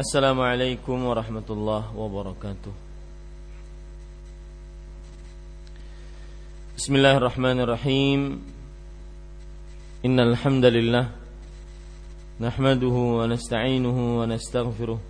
السلام عليكم ورحمة الله وبركاته. بسم الله الرحمن الرحيم. إن الحمد لله نحمده ونستعينه ونستغفره.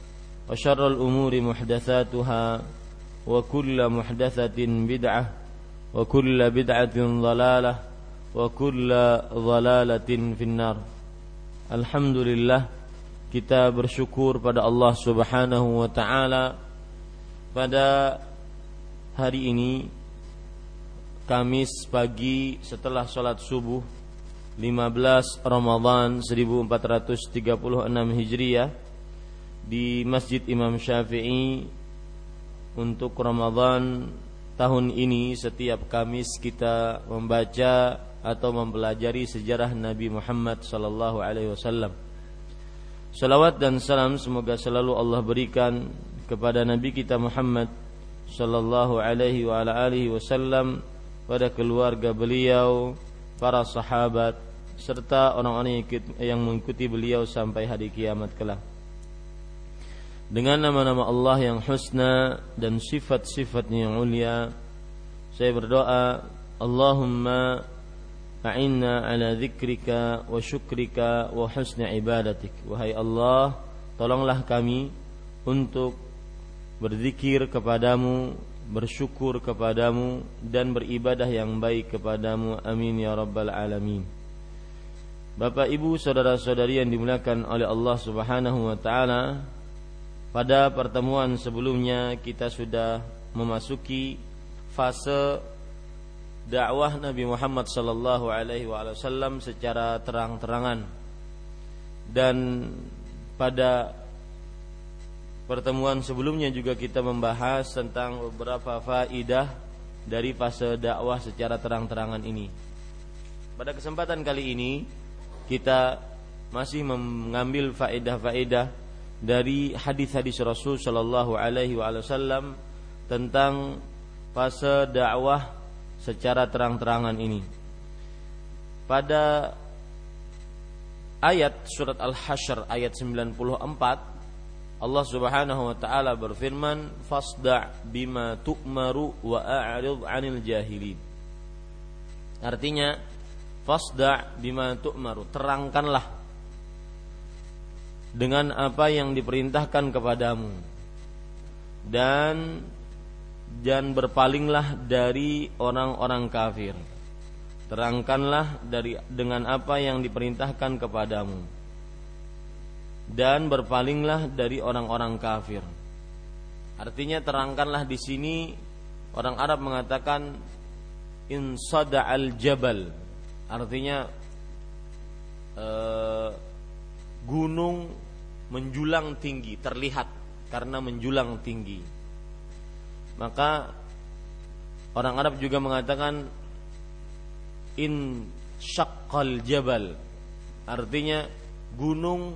وشر الأمور محدثاتها وكل محدثة بدعة وكل بدعة ضلالة وكل ضلالة في النار الحمد لله kita bersyukur pada Allah Subhanahu wa taala pada hari ini Kamis pagi setelah sholat subuh 15 Ramadan 1436 Hijriah di Masjid Imam Syafi'i untuk Ramadan tahun ini setiap Kamis kita membaca atau mempelajari sejarah Nabi Muhammad sallallahu alaihi wasallam Salawat dan salam semoga selalu Allah berikan kepada Nabi kita Muhammad sallallahu alaihi wa ala alihi wasallam pada keluarga beliau, para sahabat serta orang-orang yang mengikuti beliau sampai hari kiamat kelak. Dengan nama-nama Allah yang husna dan sifat-sifatnya yang mulia, saya berdoa, Allahumma A'inna ala dzikrika wa syukrika wa husni ibadatik. Wahai Allah Tolonglah kami untuk berzikir kepadamu Bersyukur kepadamu Dan beribadah yang baik kepadamu. Amin ya Rabbal Alamin. Bapak ibu saudara-saudari yang dimuliakan oleh Allah subhanahu wa ta'ala Pada pertemuan sebelumnya kita sudah memasuki fase dakwah Nabi Muhammad sallallahu alaihi wasallam secara terang-terangan dan pada pertemuan sebelumnya juga kita membahas tentang beberapa faidah dari fase dakwah secara terang-terangan ini. Pada kesempatan kali ini kita masih mengambil faedah-faedah dari hadis-hadis Rasul sallallahu alaihi wasallam tentang fase dakwah secara terang-terangan ini. Pada ayat surat Al-Hasyr ayat 94 Allah Subhanahu wa taala berfirman fasda' bima tu'maru wa a'rid 'anil jahilin. Artinya fasda' bima tu'maru, terangkanlah dengan apa yang diperintahkan kepadamu dan dan berpalinglah dari orang-orang kafir. Terangkanlah dari dengan apa yang diperintahkan kepadamu. Dan berpalinglah dari orang-orang kafir. Artinya terangkanlah di sini orang Arab mengatakan insada al jabal. Artinya eh, gunung menjulang tinggi, terlihat karena menjulang tinggi maka Orang Arab juga mengatakan in syaqqal jabal. Artinya gunung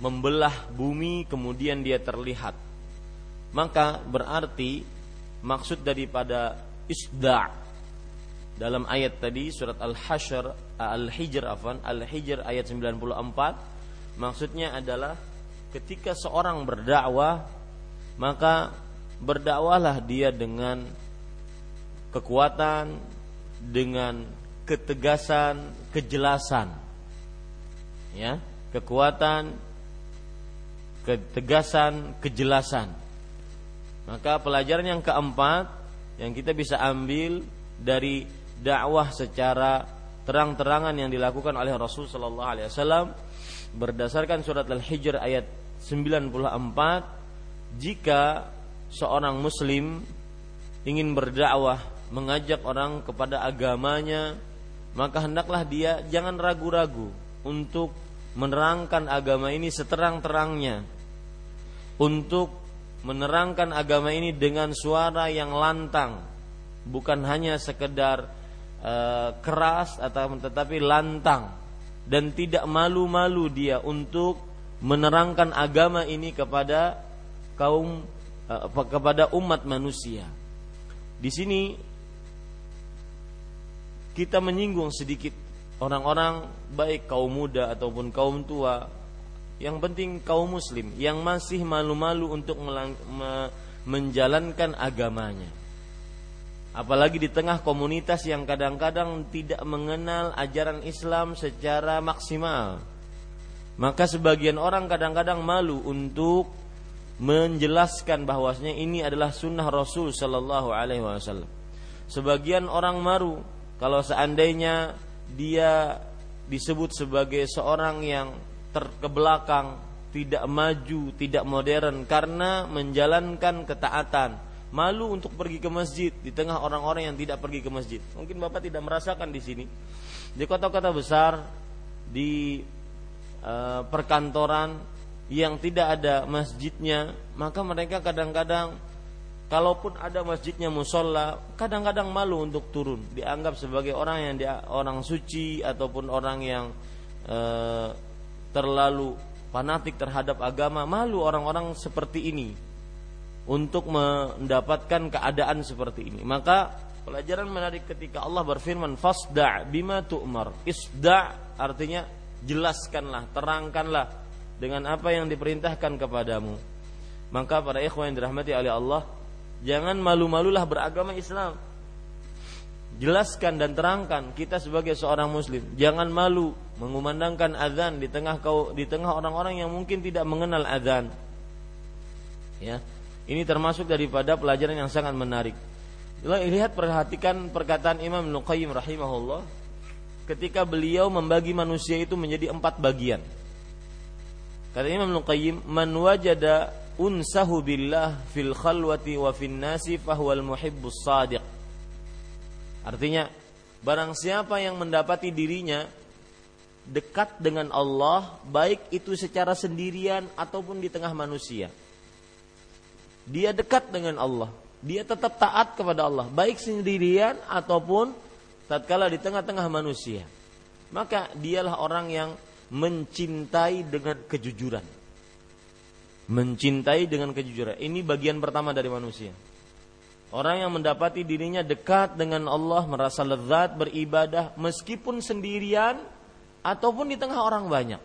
membelah bumi kemudian dia terlihat. Maka berarti maksud daripada isda' dalam ayat tadi surat Al-Hasyr Al-Hijr afan Al-Hijr ayat 94 maksudnya adalah ketika seorang berdakwah maka berdakwahlah dia dengan kekuatan dengan ketegasan, kejelasan. Ya, kekuatan, ketegasan, kejelasan. Maka pelajaran yang keempat yang kita bisa ambil dari dakwah secara terang-terangan yang dilakukan oleh Rasul sallallahu alaihi wasallam berdasarkan surat Al-Hijr ayat 94 jika seorang muslim ingin berdakwah mengajak orang kepada agamanya, maka hendaklah dia jangan ragu-ragu untuk menerangkan agama ini seterang-terangnya. Untuk menerangkan agama ini dengan suara yang lantang, bukan hanya sekedar uh, keras atau tetapi lantang dan tidak malu-malu dia untuk menerangkan agama ini kepada kaum uh, kepada umat manusia. Di sini kita menyinggung sedikit orang-orang baik kaum muda ataupun kaum tua yang penting kaum muslim yang masih malu-malu untuk menjalankan agamanya apalagi di tengah komunitas yang kadang-kadang tidak mengenal ajaran Islam secara maksimal maka sebagian orang kadang-kadang malu untuk menjelaskan bahwasanya ini adalah sunnah Rasul Shallallahu Alaihi Wasallam. Sebagian orang malu kalau seandainya dia disebut sebagai seorang yang terkebelakang, tidak maju, tidak modern karena menjalankan ketaatan, malu untuk pergi ke masjid di tengah orang-orang yang tidak pergi ke masjid. Mungkin Bapak tidak merasakan di sini. Di kota-kota besar, di e, perkantoran yang tidak ada masjidnya, maka mereka kadang-kadang kalaupun ada masjidnya musola kadang-kadang malu untuk turun dianggap sebagai orang yang dia, orang suci ataupun orang yang e, terlalu fanatik terhadap agama malu orang-orang seperti ini untuk mendapatkan keadaan seperti ini maka pelajaran menarik ketika Allah berfirman fasda bima tu'mar isda artinya jelaskanlah terangkanlah dengan apa yang diperintahkan kepadamu maka para ikhwan yang dirahmati oleh Allah Jangan malu-malulah beragama Islam. Jelaskan dan terangkan kita sebagai seorang muslim. Jangan malu mengumandangkan azan di tengah kau di tengah orang-orang yang mungkin tidak mengenal azan. Ya. Ini termasuk daripada pelajaran yang sangat menarik. Lihat perhatikan perkataan Imam Nuqayyim rahimahullah ketika beliau membagi manusia itu menjadi empat bagian. Kata Imam Nuqayyim, "Man wajada unsahu billah fil khalwati wa fin nasi fahuwal muhibbus sadiq. Artinya, barang siapa yang mendapati dirinya dekat dengan Allah, baik itu secara sendirian ataupun di tengah manusia. Dia dekat dengan Allah, dia tetap taat kepada Allah, baik sendirian ataupun tatkala di tengah-tengah manusia. Maka dialah orang yang mencintai dengan kejujuran mencintai dengan kejujuran. Ini bagian pertama dari manusia. Orang yang mendapati dirinya dekat dengan Allah, merasa lezat beribadah meskipun sendirian ataupun di tengah orang banyak.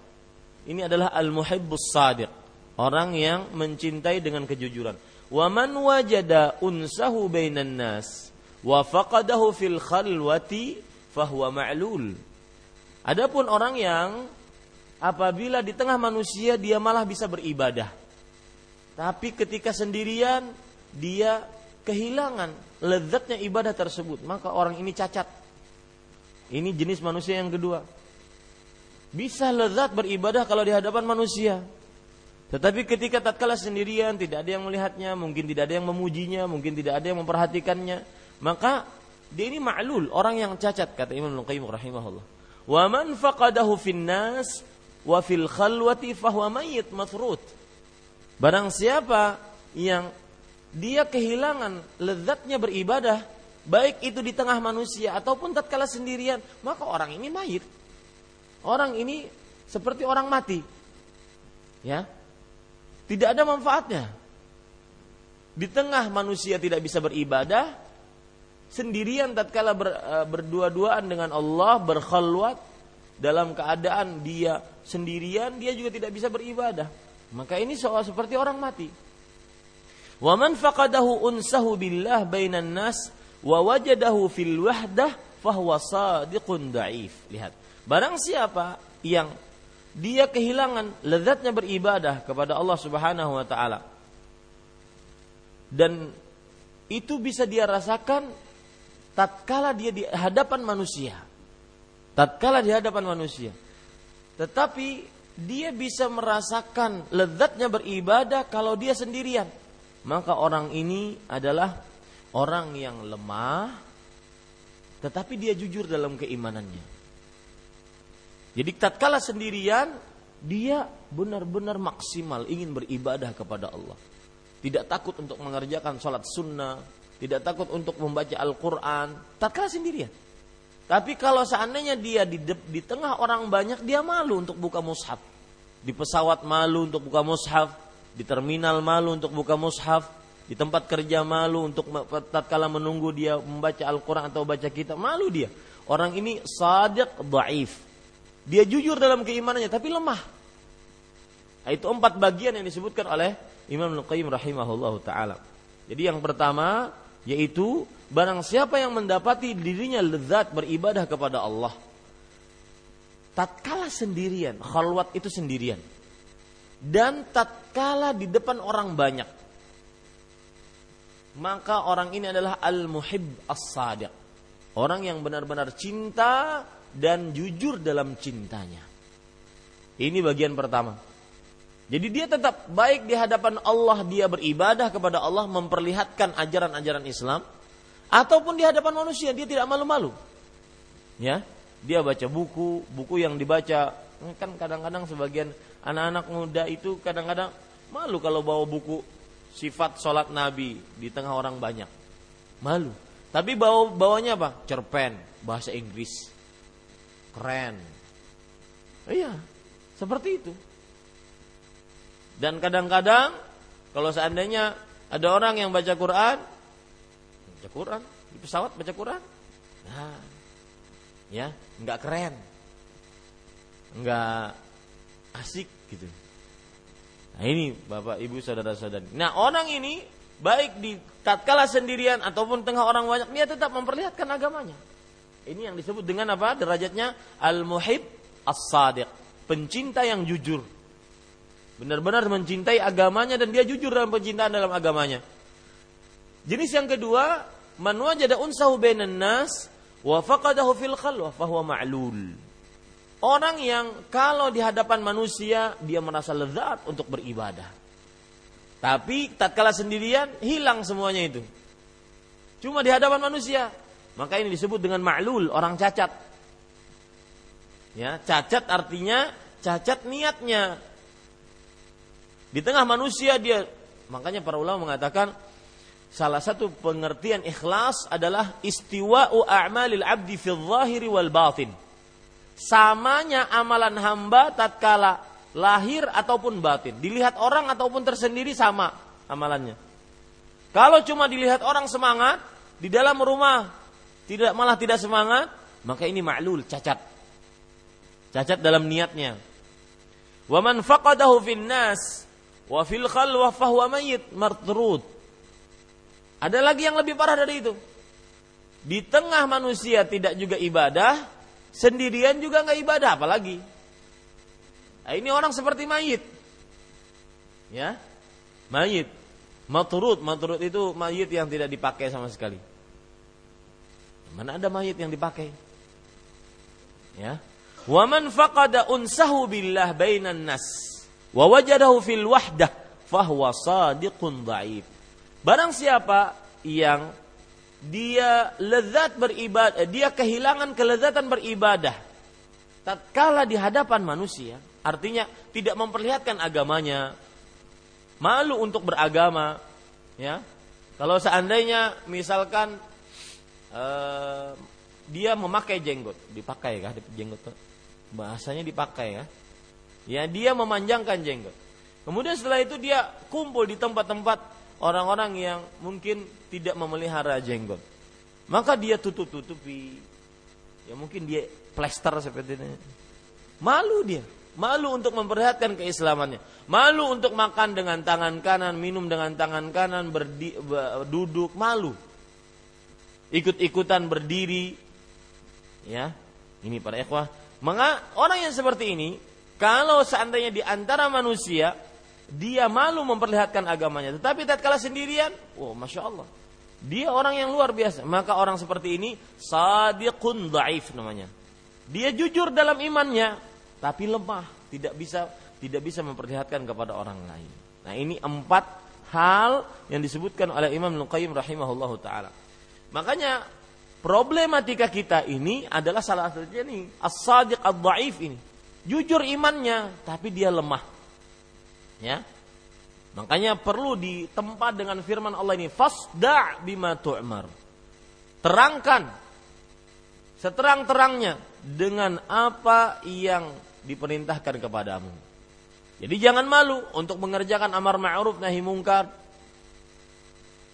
Ini adalah al-muhibbus sadiq, orang yang mencintai dengan kejujuran. Wa man wajada unsahu bainan nas wa faqadahu fil khalwati fahuwa ma'lul. Adapun orang yang apabila di tengah manusia dia malah bisa beribadah tapi ketika sendirian dia kehilangan lezatnya ibadah tersebut, maka orang ini cacat. Ini jenis manusia yang kedua. Bisa lezat beribadah kalau di hadapan manusia. Tetapi ketika tatkala sendirian tidak ada yang melihatnya, mungkin tidak ada yang memujinya, mungkin tidak ada yang memperhatikannya, maka dia ini ma'lul, orang yang cacat kata Imam Al-Qayyim rahimahullah. Wa man faqadahu fin nas wa fil khalwati fahuwa mayyit mathrut. Barang siapa yang dia kehilangan lezatnya beribadah, baik itu di tengah manusia ataupun tatkala sendirian, maka orang ini mayit. Orang ini seperti orang mati. Ya. Tidak ada manfaatnya. Di tengah manusia tidak bisa beribadah, sendirian tatkala ber, e, berdua-duaan dengan Allah, berkhalwat dalam keadaan dia sendirian, dia juga tidak bisa beribadah. Maka ini soal seperti orang mati. Wa man faqadahu unsahu billah bainan nas wa wajadahu fil wahdah fahuwa sadiqun da'if. Lihat. Barang siapa yang dia kehilangan lezatnya beribadah kepada Allah Subhanahu wa taala. Dan itu bisa dia rasakan tatkala dia di hadapan manusia. Tatkala di hadapan manusia. Tetapi dia bisa merasakan lezatnya beribadah kalau dia sendirian maka orang ini adalah orang yang lemah tetapi dia jujur dalam keimanannya. Jadi tatkala sendirian dia benar-benar maksimal ingin beribadah kepada Allah. Tidak takut untuk mengerjakan sholat sunnah, tidak takut untuk membaca Al-Quran, tatkala sendirian. Tapi kalau seandainya dia di, di tengah orang banyak, dia malu untuk buka mushaf. Di pesawat malu untuk buka mushaf, di terminal malu untuk buka mushaf, di tempat kerja malu untuk tatkala menunggu dia membaca Al-Qur'an atau baca kitab, malu dia. Orang ini sadiq dhaif. Dia jujur dalam keimanannya tapi lemah. Nah, itu empat bagian yang disebutkan oleh Imam Al-Qayyim taala. Jadi yang pertama yaitu barang siapa yang mendapati dirinya lezat beribadah kepada Allah tatkala sendirian, khalwat itu sendirian dan tatkala di depan orang banyak maka orang ini adalah al-muhib as-sadiq orang yang benar-benar cinta dan jujur dalam cintanya ini bagian pertama jadi dia tetap baik di hadapan Allah dia beribadah kepada Allah memperlihatkan ajaran-ajaran Islam ataupun di hadapan manusia dia tidak malu-malu ya dia baca buku buku yang dibaca kan kadang-kadang sebagian anak-anak muda itu kadang-kadang malu kalau bawa buku sifat sholat Nabi di tengah orang banyak. Malu. Tapi bawa bawanya apa? Cerpen, bahasa Inggris. Keren. Iya, seperti itu. Dan kadang-kadang kalau seandainya ada orang yang baca Quran, baca Quran di pesawat baca Quran, nah, ya nggak keren, nggak asik gitu. Nah ini bapak ibu saudara saudari. Nah orang ini baik di tatkala sendirian ataupun tengah orang banyak dia tetap memperlihatkan agamanya. Ini yang disebut dengan apa? Derajatnya al-muhib as-sadiq, pencinta yang jujur. Benar-benar mencintai agamanya dan dia jujur dalam pencintaan dalam agamanya. Jenis yang kedua, man wajada unsahu bainan nas wa faqadahu fil khalwah fahuwa ma'lul. Orang yang kalau di hadapan manusia dia merasa lezat untuk beribadah. Tapi tatkala sendirian hilang semuanya itu. Cuma di hadapan manusia. Maka ini disebut dengan ma'lul, orang cacat. Ya, cacat artinya cacat niatnya. Di tengah manusia dia makanya para ulama mengatakan salah satu pengertian ikhlas adalah istiwa'u a'malil abdi fil zahiri wal batin samanya amalan hamba tatkala lahir ataupun batin. Dilihat orang ataupun tersendiri sama amalannya. Kalau cuma dilihat orang semangat di dalam rumah tidak malah tidak semangat, maka ini maklul, cacat. Cacat dalam niatnya. Wa man faqadahu fin nas wa fil khalwah fahuwa mayyit martrud. Ada lagi yang lebih parah dari itu. Di tengah manusia tidak juga ibadah, Sendirian juga nggak ibadah apalagi. Nah, ini orang seperti mayit. Ya. Mayit. Maturut, maturut itu mayit yang tidak dipakai sama sekali. Mana ada mayit yang dipakai? Ya. Wa man faqada unsahu billah bainan nas wa wajadahu fil wahdah fahuwa sadiqun dhaif. Barang siapa yang dia lezat beribadah, dia kehilangan kelezatan beribadah. Tatkala di hadapan manusia, artinya tidak memperlihatkan agamanya, malu untuk beragama, ya, Kalau seandainya misalkan uh, dia memakai jenggot, dipakai kah jenggot? Bahasanya dipakai ya. Ya dia memanjangkan jenggot. Kemudian setelah itu dia kumpul di tempat-tempat orang-orang yang mungkin tidak memelihara jenggot. Maka dia tutup-tutupi. Ya mungkin dia plester seperti ini. Malu dia. Malu untuk memperlihatkan keislamannya. Malu untuk makan dengan tangan kanan, minum dengan tangan kanan, berdi, duduk, malu. Ikut-ikutan berdiri. Ya, ini para ikhwah. Maka orang yang seperti ini, kalau seandainya di antara manusia, dia malu memperlihatkan agamanya. Tetapi tatkala sendirian, oh masya Allah, dia orang yang luar biasa. Maka orang seperti ini sadiqun daif namanya. Dia jujur dalam imannya, tapi lemah, tidak bisa tidak bisa memperlihatkan kepada orang lain. Nah, ini empat hal yang disebutkan oleh Imam Al-Qayyim rahimahullahu taala. Makanya problematika kita ini adalah salah satunya nih as-sadiq ad-dhaif ini. Jujur imannya tapi dia lemah. Ya. Makanya perlu ditempa dengan firman Allah ini fasda' bima tu'mar. Terangkan seterang-terangnya dengan apa yang diperintahkan kepadamu. Jadi jangan malu untuk mengerjakan amar ma'ruf nahi mungkar.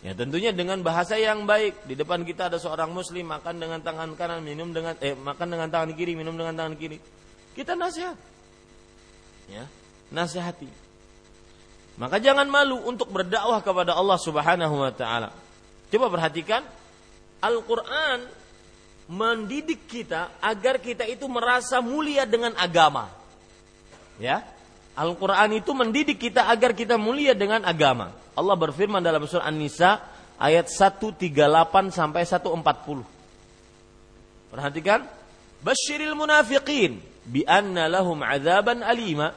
Ya tentunya dengan bahasa yang baik. Di depan kita ada seorang muslim makan dengan tangan kanan, minum dengan eh makan dengan tangan kiri, minum dengan tangan kiri. Kita nasihat. Ya, nasihati. Maka jangan malu untuk berdakwah kepada Allah Subhanahu wa taala. Coba perhatikan Al-Qur'an mendidik kita agar kita itu merasa mulia dengan agama. Ya. Al-Quran itu mendidik kita agar kita mulia dengan agama. Allah berfirman dalam surah An-Nisa ayat 138 sampai 140. Perhatikan. Bashiril munafiqin bi anna lahum azaban alima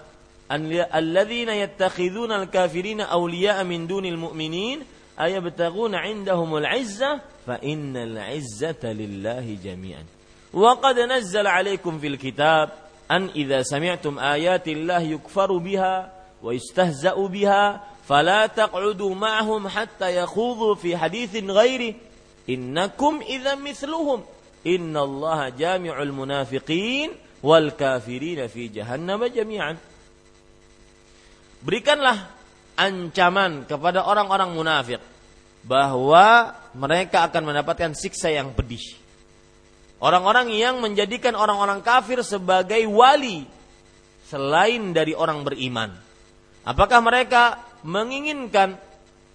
alladhina yattakhidhuna al-kafirina awliya'a min dunil mu'minin ayabtaguna 'indahumul 'izzah fa innal 'izzata lillahi jami'an. Wa qad nazzala alaikum fil kitab an idza sami'tum ayati ayatillah yukfaru biha wa yastahza'u biha fala taq'udu ma'hum hatta yakhudhu fi haditsin ghairi. Innakum idza mithluhum. Innallaha jami'ul munafiqin wal kafirin fi jahannam jami'an. Berikanlah ancaman kepada orang-orang munafik bahwa mereka akan mendapatkan siksa yang pedih. Orang-orang yang menjadikan orang-orang kafir sebagai wali selain dari orang beriman. Apakah mereka menginginkan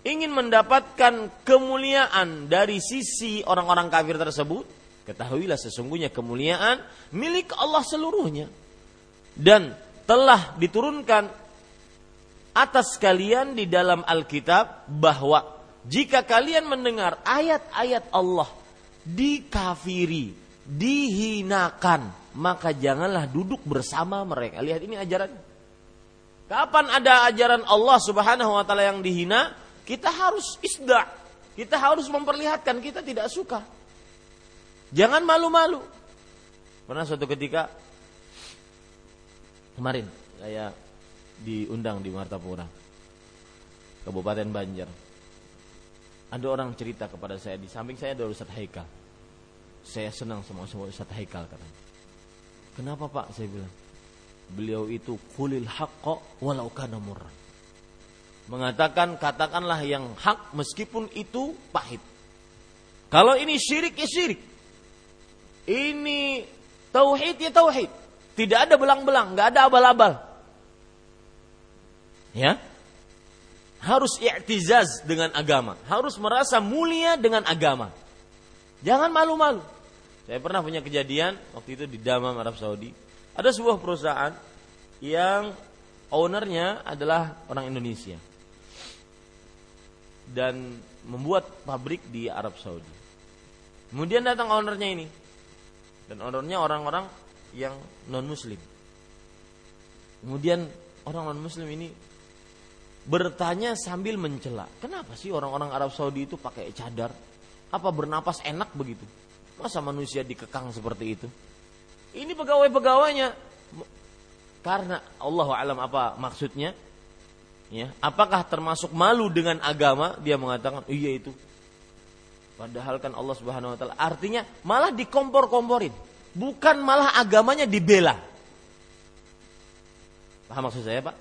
ingin mendapatkan kemuliaan dari sisi orang-orang kafir tersebut? Ketahuilah sesungguhnya kemuliaan milik Allah seluruhnya. Dan telah diturunkan atas kalian di dalam Alkitab bahwa jika kalian mendengar ayat-ayat Allah dikafiri, dihinakan, maka janganlah duduk bersama mereka. Lihat ini ajaran. Kapan ada ajaran Allah Subhanahu wa taala yang dihina, kita harus isda. Kita harus memperlihatkan kita tidak suka. Jangan malu-malu. Pernah suatu ketika kemarin saya diundang di Martapura, Kabupaten Banjar ada orang cerita kepada saya di samping saya ada Ustaz Haikal. Saya senang sama sama Ustaz Haikal katanya. Kenapa Pak? Saya bilang. Beliau itu kulil haqqa walau kana murran. Mengatakan katakanlah yang hak meskipun itu pahit. Kalau ini syirik ya syirik. Ini tauhid ya tauhid. Tidak ada belang-belang, nggak ada abal-abal. Ya, harus i'tizaz dengan agama, harus merasa mulia dengan agama. Jangan malu-malu. Saya pernah punya kejadian waktu itu di Damam Arab Saudi. Ada sebuah perusahaan yang ownernya adalah orang Indonesia dan membuat pabrik di Arab Saudi. Kemudian datang ownernya ini dan ownernya orang-orang yang non Muslim. Kemudian orang non Muslim ini bertanya sambil mencela. Kenapa sih orang-orang Arab Saudi itu pakai cadar? Apa bernapas enak begitu? Masa manusia dikekang seperti itu? Ini pegawai-pegawainya. Karena Allah alam apa maksudnya? Ya, apakah termasuk malu dengan agama? Dia mengatakan, "Iya itu." Padahal kan Allah Subhanahu wa taala artinya malah dikompor-komporin, bukan malah agamanya dibela. Paham maksud saya, Pak?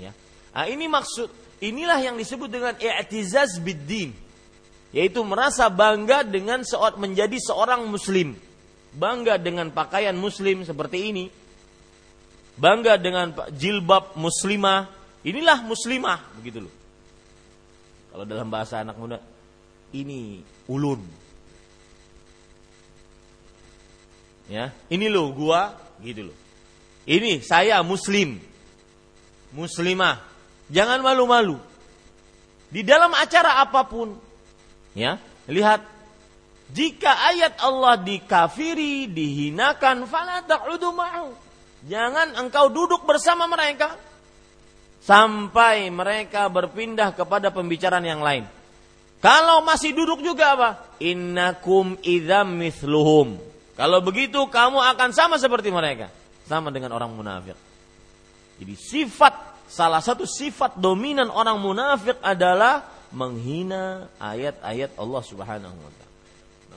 Ya. Nah, ini maksud inilah yang disebut dengan i'tizaz biddin, yaitu merasa bangga dengan seorang menjadi seorang muslim. Bangga dengan pakaian muslim seperti ini. Bangga dengan jilbab muslimah. Inilah muslimah begitu loh. Kalau dalam bahasa anak muda ini ulun. Ya, ini loh gua gitu loh. Ini saya muslim. Muslimah. Jangan malu-malu. Di dalam acara apa pun. Ya, lihat jika ayat Allah dikafiri, dihinakan, fala. Jangan engkau duduk bersama mereka sampai mereka berpindah kepada pembicaraan yang lain. Kalau masih duduk juga apa? Innakum idzam mithluhum. Kalau begitu kamu akan sama seperti mereka, sama dengan orang munafik. Jadi sifat salah satu sifat dominan orang munafik adalah menghina ayat-ayat Allah Subhanahu wa taala.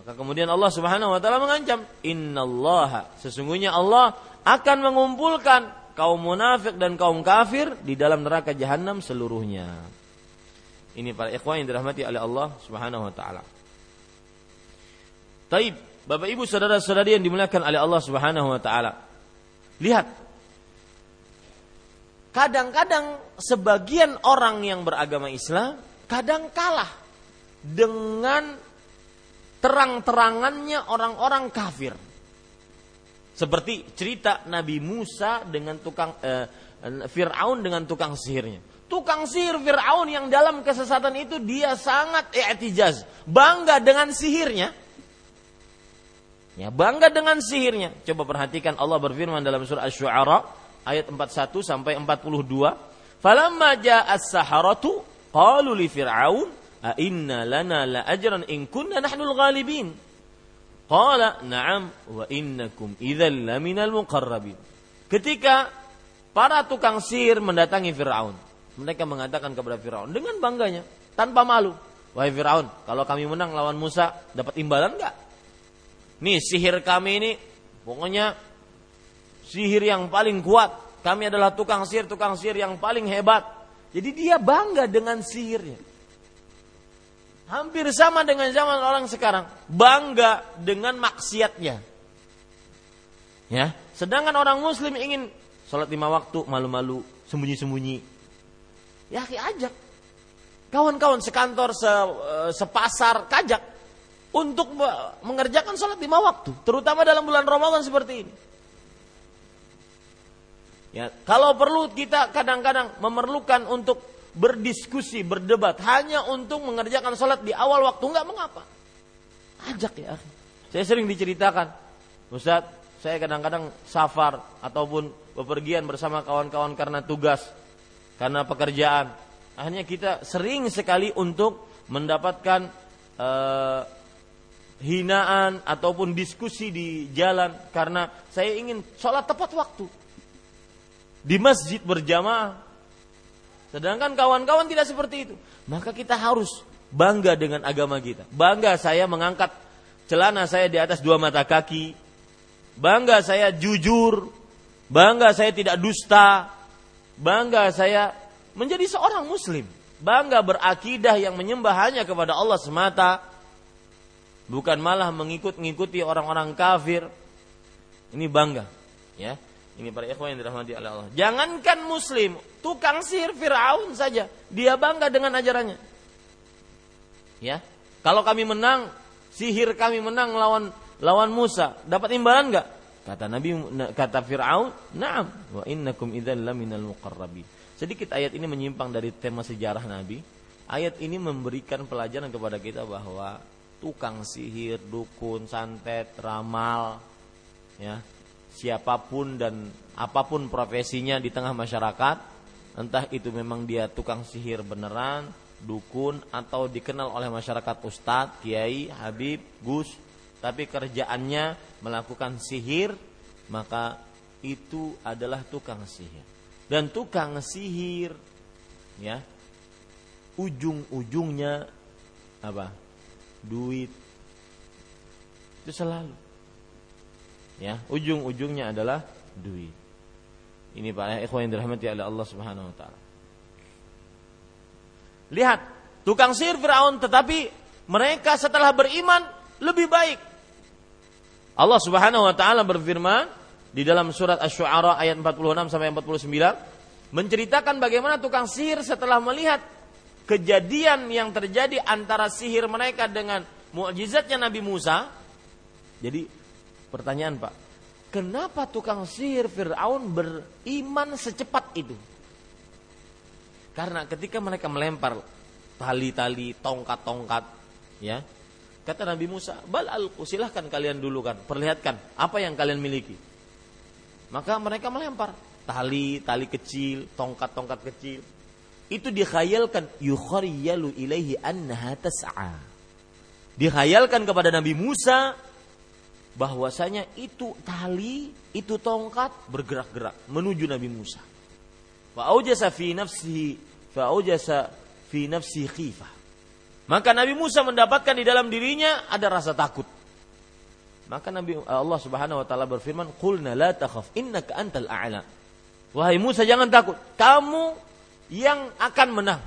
Maka kemudian Allah Subhanahu wa taala mengancam, "Innallaha sesungguhnya Allah akan mengumpulkan kaum munafik dan kaum kafir di dalam neraka jahanam seluruhnya." Ini para ikhwan yang dirahmati oleh Allah Subhanahu wa taala. Taib, Bapak Ibu saudara-saudari yang dimuliakan oleh Allah Subhanahu wa taala. Lihat. Kadang-kadang sebagian orang yang beragama Islam kadang kalah dengan terang-terangannya orang-orang kafir. Seperti cerita Nabi Musa dengan tukang eh, Fir'aun dengan tukang sihirnya tukang sihir Fir'aun yang dalam kesesatan itu dia sangat i'tijaz, bangga dengan sihirnya. Ya, bangga dengan sihirnya. Coba perhatikan Allah berfirman dalam surah Asy-Syu'ara ayat 41 sampai 42. Falamma ja'as saharatu qalu li fir'aun a inna lana la ajran in kunna nahnul ghalibin. Qala na'am wa innakum idzal laminal muqarrabin. Ketika para tukang sihir mendatangi Firaun, mereka mengatakan kepada Firaun dengan bangganya, tanpa malu, "Wahai Firaun, kalau kami menang lawan Musa, dapat imbalan enggak?" Nih sihir kami ini pokoknya sihir yang paling kuat. Kami adalah tukang sihir, tukang sihir yang paling hebat. Jadi dia bangga dengan sihirnya. Hampir sama dengan zaman orang sekarang, bangga dengan maksiatnya. Ya, sedangkan orang muslim ingin sholat lima waktu malu-malu, sembunyi-sembunyi. Ya, ajak. Kawan-kawan sekantor, se, eh, sepasar, kajak untuk mengerjakan sholat lima waktu, terutama dalam bulan Ramadan seperti ini. Ya, kalau perlu kita kadang-kadang memerlukan untuk berdiskusi, berdebat hanya untuk mengerjakan sholat di awal waktu nggak mengapa. Ajak ya. Saya sering diceritakan, Ustaz, saya kadang-kadang safar ataupun bepergian bersama kawan-kawan karena tugas, karena pekerjaan. Akhirnya kita sering sekali untuk mendapatkan uh, hinaan ataupun diskusi di jalan karena saya ingin sholat tepat waktu di masjid berjamaah Sedangkan kawan-kawan tidak seperti itu. Maka kita harus bangga dengan agama kita. Bangga saya mengangkat celana saya di atas dua mata kaki. Bangga saya jujur. Bangga saya tidak dusta. Bangga saya menjadi seorang muslim. Bangga berakidah yang menyembah hanya kepada Allah semata. Bukan malah mengikut-ngikuti orang-orang kafir. Ini bangga. Ya, ini para ikhwan yang dirahmati oleh Allah. Jangankan muslim, tukang sihir Firaun saja, dia bangga dengan ajarannya. Ya. Kalau kami menang, sihir kami menang lawan lawan Musa, dapat imbalan enggak? Kata Nabi kata Firaun, "Na'am, wa innakum idzal laminal muqarrabin." Sedikit ayat ini menyimpang dari tema sejarah Nabi. Ayat ini memberikan pelajaran kepada kita bahwa tukang sihir, dukun, santet, ramal, ya, siapa pun dan apa pun profesinya di tengah masyarakat, entah itu memang dia tukang sihir beneran, dukun atau dikenal oleh masyarakat ustadz, kiai, habib, gus, tapi kerjaannya melakukan sihir, maka itu adalah tukang sihir. Dan tukang sihir ya ujung-ujungnya apa? Duit. Itu selalu ya ujung-ujungnya adalah duit. Ini para ikhwan yang dirahmati oleh Allah Subhanahu wa taala. Lihat tukang sihir Firaun tetapi mereka setelah beriman lebih baik. Allah Subhanahu wa taala berfirman di dalam surat Asy-Syu'ara ayat 46 sampai 49 menceritakan bagaimana tukang sihir setelah melihat kejadian yang terjadi antara sihir mereka dengan mukjizatnya Nabi Musa. Jadi pertanyaan Pak, kenapa tukang sihir Fir'aun beriman secepat itu? Karena ketika mereka melempar tali-tali, tongkat-tongkat, ya, kata Nabi Musa, bal alku silahkan kalian dulu kan, perlihatkan apa yang kalian miliki. Maka mereka melempar tali, tali kecil, tongkat-tongkat kecil. Itu dikhayalkan yukhariyalu ilaihi annaha tas'a. Dikhayalkan kepada Nabi Musa bahwasanya itu tali, itu tongkat bergerak-gerak menuju Nabi Musa. Fa'aujasa fi nafsihi fa'aujasa fi nafsihi khifah. Maka Nabi Musa mendapatkan di dalam dirinya ada rasa takut. Maka Nabi Allah Subhanahu wa taala berfirman, "Qulna la takhaf, innaka antal a'la." Wahai Musa jangan takut, kamu yang akan menang.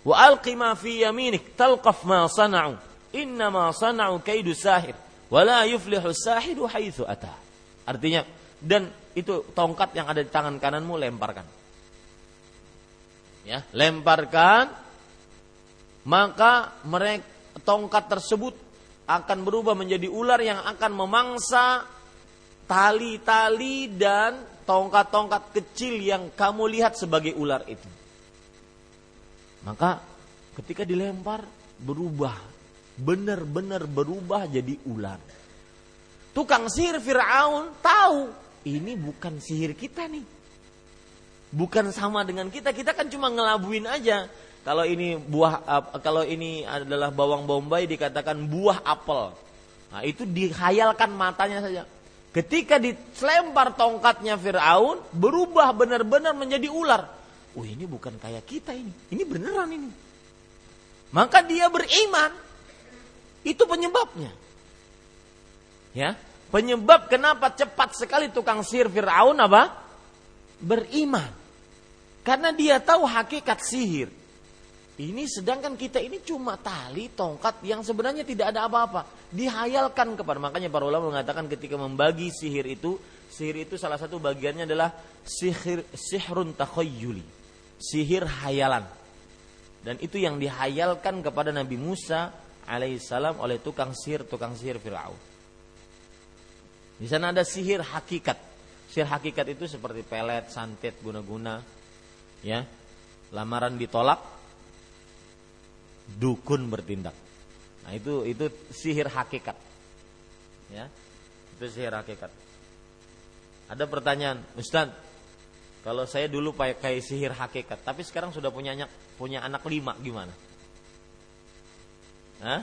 Wa alqi ma fi yaminik talqaf ma sana'u. Inna ma sana'u kaidu sahir. Wala yuflihu sahidu haitsu ata. Artinya dan itu tongkat yang ada di tangan kananmu lemparkan. Ya, lemparkan maka mereka tongkat tersebut akan berubah menjadi ular yang akan memangsa tali-tali dan tongkat-tongkat kecil yang kamu lihat sebagai ular itu. Maka ketika dilempar berubah benar-benar berubah jadi ular. Tukang sihir Firaun tahu ini bukan sihir kita nih. Bukan sama dengan kita, kita kan cuma ngelabuin aja. Kalau ini buah kalau ini adalah bawang bombay dikatakan buah apel. Nah, itu dihayalkan matanya saja. Ketika dilempar tongkatnya Firaun berubah benar-benar menjadi ular. Oh ini bukan kayak kita ini. Ini beneran ini. Maka dia beriman itu penyebabnya. Ya, penyebab kenapa cepat sekali tukang sihir Firaun apa? Beriman. Karena dia tahu hakikat sihir. Ini sedangkan kita ini cuma tali tongkat yang sebenarnya tidak ada apa-apa. Dihayalkan kepada makanya para ulama mengatakan ketika membagi sihir itu, sihir itu salah satu bagiannya adalah sihir sihrun takhayyuli. Sihir hayalan. Dan itu yang dihayalkan kepada Nabi Musa alaihissalam oleh tukang sihir tukang sihir Fir'aun. Di sana ada sihir hakikat. Sihir hakikat itu seperti pelet, santet, guna-guna, ya, lamaran ditolak, dukun bertindak. Nah itu itu sihir hakikat, ya, itu sihir hakikat. Ada pertanyaan, Ustaz, kalau saya dulu pakai sihir hakikat, tapi sekarang sudah punya anak punya anak lima, gimana? Hah?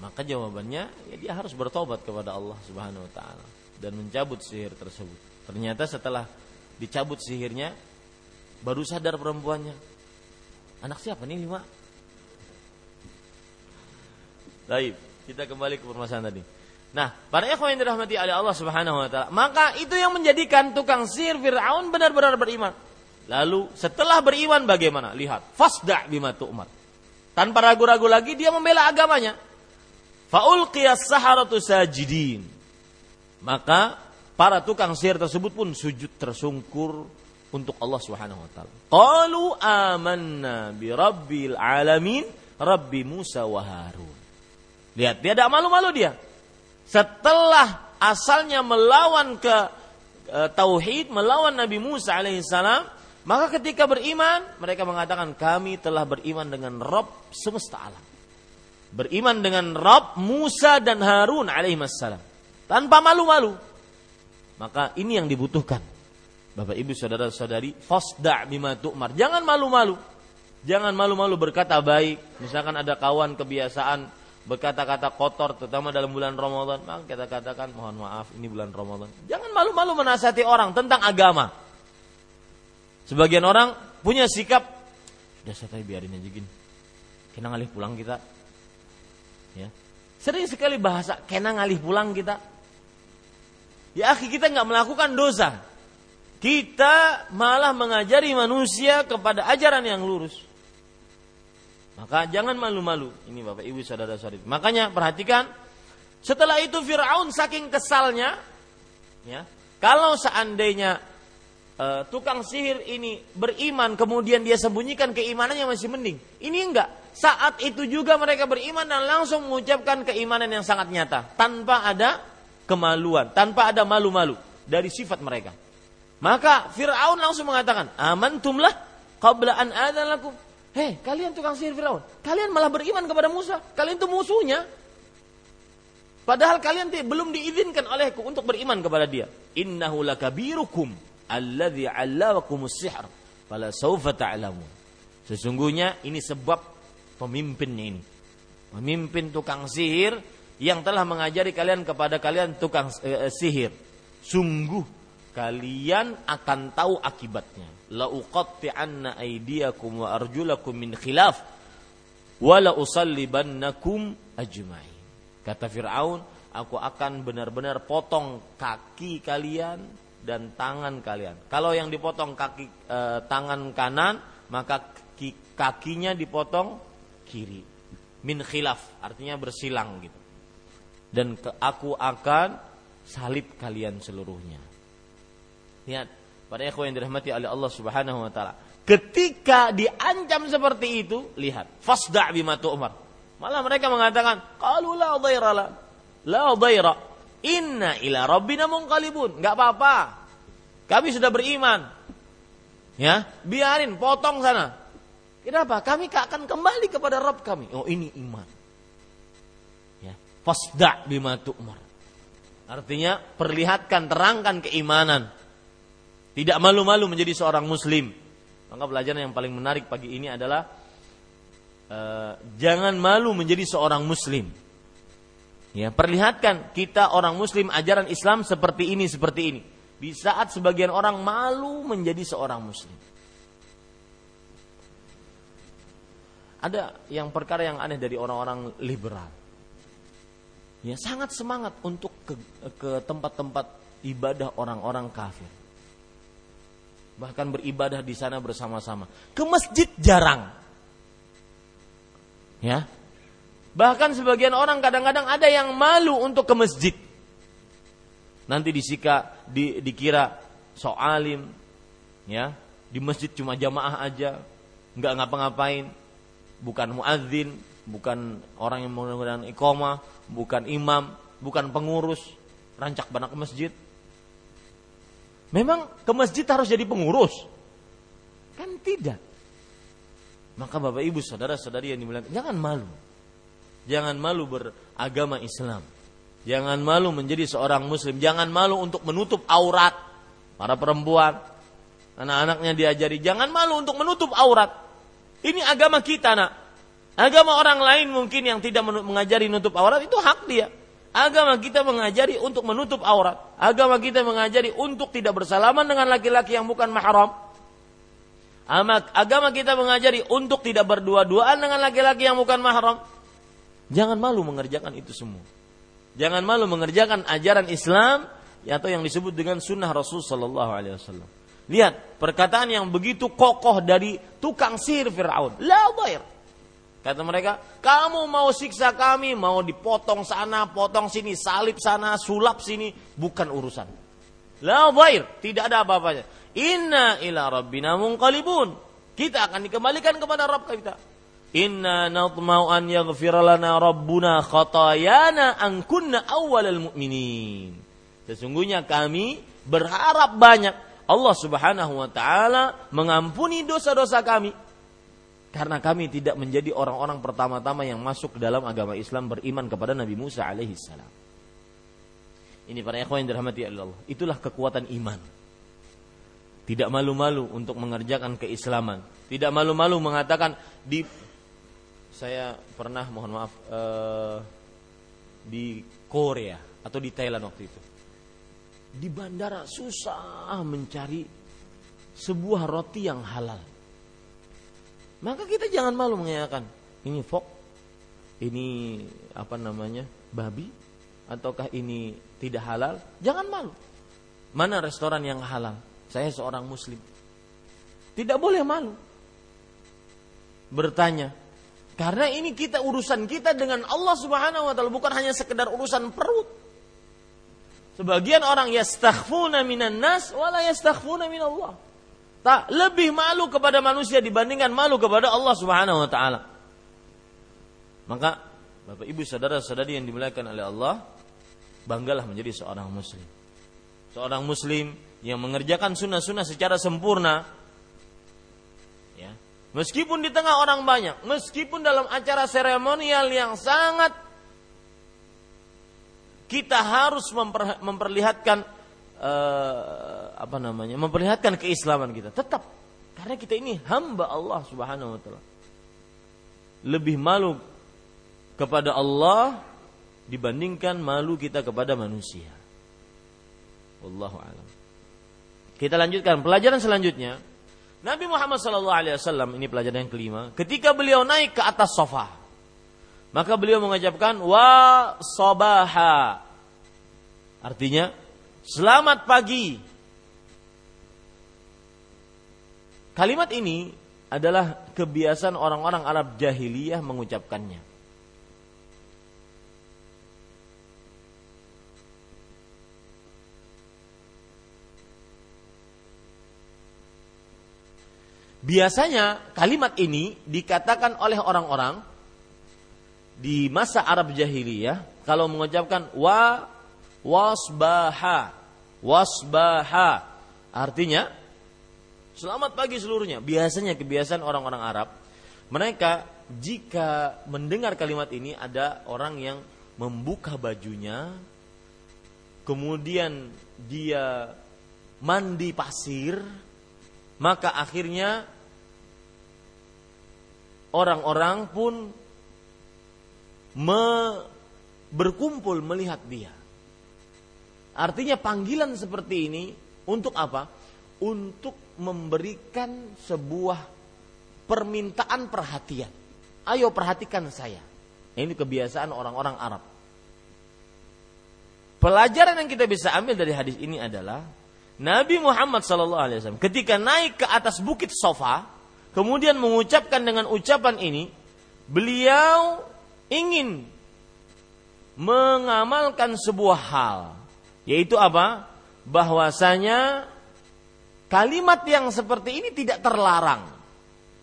Maka jawabannya ya dia harus bertobat kepada Allah Subhanahu wa taala dan mencabut sihir tersebut. Ternyata setelah dicabut sihirnya baru sadar perempuannya. Anak siapa nih lima? Baik, kita kembali ke permasalahan tadi. Nah, para ikhwan yang dirahmati oleh Allah Subhanahu wa taala, maka itu yang menjadikan tukang sihir Firaun benar-benar beriman. Lalu setelah beriman bagaimana? Lihat, fasda bima tu'mar. Tanpa ragu-ragu lagi dia membela agamanya. Faul saharatu sajidin. Maka para tukang sihir tersebut pun sujud tersungkur untuk Allah Subhanahu wa taala. Qalu amanna bi rabbil alamin, Rabbi Musa wa Harun. Lihat, dia tidak malu-malu dia. Setelah asalnya melawan ke e, tauhid, melawan Nabi Musa alaihissalam, maka ketika beriman, mereka mengatakan kami telah beriman dengan Rob semesta alam. Beriman dengan Rob Musa dan Harun alaihissalam. Tanpa malu-malu. Maka ini yang dibutuhkan. Bapak ibu saudara saudari, fasda bima tu'mar. Jangan malu-malu. Jangan malu-malu berkata baik. Misalkan ada kawan kebiasaan berkata-kata kotor terutama dalam bulan Ramadan, maka kita katakan mohon maaf ini bulan Ramadan. Jangan malu-malu menasihati orang tentang agama. Sebagian orang punya sikap Sudah saya biarin aja gini. Kena ngalih pulang kita. Ya. Sering sekali bahasa kena ngalih pulang kita. Ya akhi kita nggak melakukan dosa. Kita malah mengajari manusia kepada ajaran yang lurus. Maka jangan malu-malu. Ini Bapak Ibu saudara-saudari. Makanya perhatikan setelah itu Firaun saking kesalnya ya, kalau seandainya uh, tukang sihir ini beriman kemudian dia sembunyikan keimanannya masih mending. Ini enggak. Saat itu juga mereka beriman dan langsung mengucapkan keimanan yang sangat nyata tanpa ada kemaluan, tanpa ada malu-malu dari sifat mereka. Maka Firaun langsung mengatakan, "Amantumlah qabla an lakum." Hei, kalian tukang sihir Firaun, kalian malah beriman kepada Musa. Kalian itu musuhnya. Padahal kalian belum diizinkan olehku untuk beriman kepada dia. Innahu lakabirukum alladzi 'allamakumus sihr fala sawfa ta'lamun. Sesungguhnya ini sebab pemimpinnya ini. Pemimpin tukang sihir yang telah mengajari kalian kepada kalian tukang eh, sihir. Sungguh kalian akan tahu akibatnya. La uqatti'anna aydiyakum wa arjulakum min khilaf wa la usallibannakum ajma'in. Kata Firaun, aku akan benar-benar potong kaki kalian dan tangan kalian. Kalau yang dipotong kaki e, tangan kanan, maka kakinya dipotong kiri. Min khilaf, artinya bersilang gitu. Dan ke, aku akan salib kalian seluruhnya. Lihat, pada ikhwan yang dirahmati oleh Allah Subhanahu wa taala. Ketika diancam seperti itu, lihat, fasda' bima tu'mar. Malah mereka mengatakan, "Qalu la dhaira la." La dhaira. Inna ila rabbina munqalibun. Enggak apa-apa. Kami sudah beriman. Ya, biarin potong sana. Kenapa? Kami akan kembali kepada Rabb kami. Oh ini iman. Ya. Fasda bima tu'mar. Artinya perlihatkan, terangkan keimanan. Tidak malu-malu menjadi seorang muslim. Maka pelajaran yang paling menarik pagi ini adalah uh, jangan malu menjadi seorang muslim. Ya, perlihatkan kita orang muslim ajaran Islam seperti ini, seperti ini. Di saat sebagian orang malu menjadi seorang muslim. Ada yang perkara yang aneh dari orang-orang liberal. Ya, sangat semangat untuk ke, ke tempat-tempat ibadah orang-orang kafir. Bahkan beribadah di sana bersama-sama. Ke masjid jarang. Ya. Bahkan sebagian orang kadang-kadang ada yang malu untuk ke masjid. Nanti disika di, dikira soalim ya, di masjid cuma jamaah aja, nggak ngapa-ngapain, bukan muadzin, bukan orang yang menggunakan ikoma, bukan imam, bukan pengurus, rancak banak ke masjid. Memang ke masjid harus jadi pengurus? Kan tidak. Maka Bapak Ibu saudara-saudari yang dimuliakan, jangan malu. Jangan malu beragama Islam. Jangan malu menjadi seorang muslim. Jangan malu untuk menutup aurat para perempuan. Anak-anaknya diajari jangan malu untuk menutup aurat. Ini agama kita nak. Agama orang lain mungkin yang tidak mengajari menutup aurat itu hak dia. Agama kita mengajari untuk menutup aurat. Agama kita mengajari untuk tidak bersalaman dengan laki-laki yang bukan mahram. Agama kita mengajari untuk tidak berdua-duaan dengan laki-laki yang bukan mahram. Jangan malu mengerjakan itu semua. Jangan malu mengerjakan ajaran Islam atau yang disebut dengan sunnah Rasul Sallallahu Alaihi Wasallam. Lihat perkataan yang begitu kokoh dari tukang sihir Fir'aun. La bair. Kata mereka, kamu mau siksa kami, mau dipotong sana, potong sini, salib sana, sulap sini, bukan urusan. La bair, tidak ada apa-apanya. Inna ila rabbina munqalibun. Kita akan dikembalikan kepada Rabb kita. Inna natma'u an yaghfir lana rabbuna khatayana an kunna awwalal mu'minin. Sesungguhnya kami berharap banyak Allah Subhanahu wa taala mengampuni dosa-dosa kami karena kami tidak menjadi orang-orang pertama-tama yang masuk ke dalam agama Islam beriman kepada Nabi Musa alaihi salam. Ini para ikhwan yang dirahmati Allah. Itulah kekuatan iman. Tidak malu-malu untuk mengerjakan keislaman. Tidak malu-malu mengatakan di saya pernah mohon maaf uh, di Korea atau di Thailand waktu itu di bandara susah mencari sebuah roti yang halal. maka kita jangan malu mengatakan ini fok, ini apa namanya babi, ataukah ini tidak halal? Jangan malu. Mana restoran yang halal? Saya seorang muslim. Tidak boleh malu. Bertanya. Karena ini kita urusan kita dengan Allah Subhanahu wa taala bukan hanya sekedar urusan perut. Sebagian orang yastakhfuna minan nas wala yastakhfuna min Allah. Tak lebih malu kepada manusia dibandingkan malu kepada Allah Subhanahu wa taala. Maka Bapak Ibu saudara-saudari yang dimuliakan oleh Allah, banggalah menjadi seorang muslim. Seorang muslim yang mengerjakan sunnah-sunnah secara sempurna. Meskipun di tengah orang banyak, meskipun dalam acara seremonial yang sangat kita harus memper, memperlihatkan uh, apa namanya memperlihatkan keislaman kita tetap. Karena kita ini hamba Allah Subhanahu wa taala. Lebih malu kepada Allah dibandingkan malu kita kepada manusia. Wallahu alam. Kita lanjutkan pelajaran selanjutnya Nabi Muhammad sallallahu alaihi wasallam ini pelajaran yang kelima ketika beliau naik ke atas sofa maka beliau mengucapkan wa sobaha. Artinya selamat pagi. Kalimat ini adalah kebiasaan orang-orang Arab jahiliyah mengucapkannya. Biasanya kalimat ini dikatakan oleh orang-orang di masa Arab jahiliyah kalau mengucapkan wa wasbaha wasbaha. Artinya selamat pagi seluruhnya. Biasanya kebiasaan orang-orang Arab mereka jika mendengar kalimat ini ada orang yang membuka bajunya kemudian dia mandi pasir maka akhirnya orang-orang pun me, berkumpul melihat dia. Artinya panggilan seperti ini untuk apa? Untuk memberikan sebuah permintaan perhatian. Ayo perhatikan saya. Ini kebiasaan orang-orang Arab. Pelajaran yang kita bisa ambil dari hadis ini adalah Nabi Muhammad SAW ketika naik ke atas bukit sofa, kemudian mengucapkan dengan ucapan ini, beliau ingin mengamalkan sebuah hal, yaitu apa? Bahwasanya kalimat yang seperti ini tidak terlarang.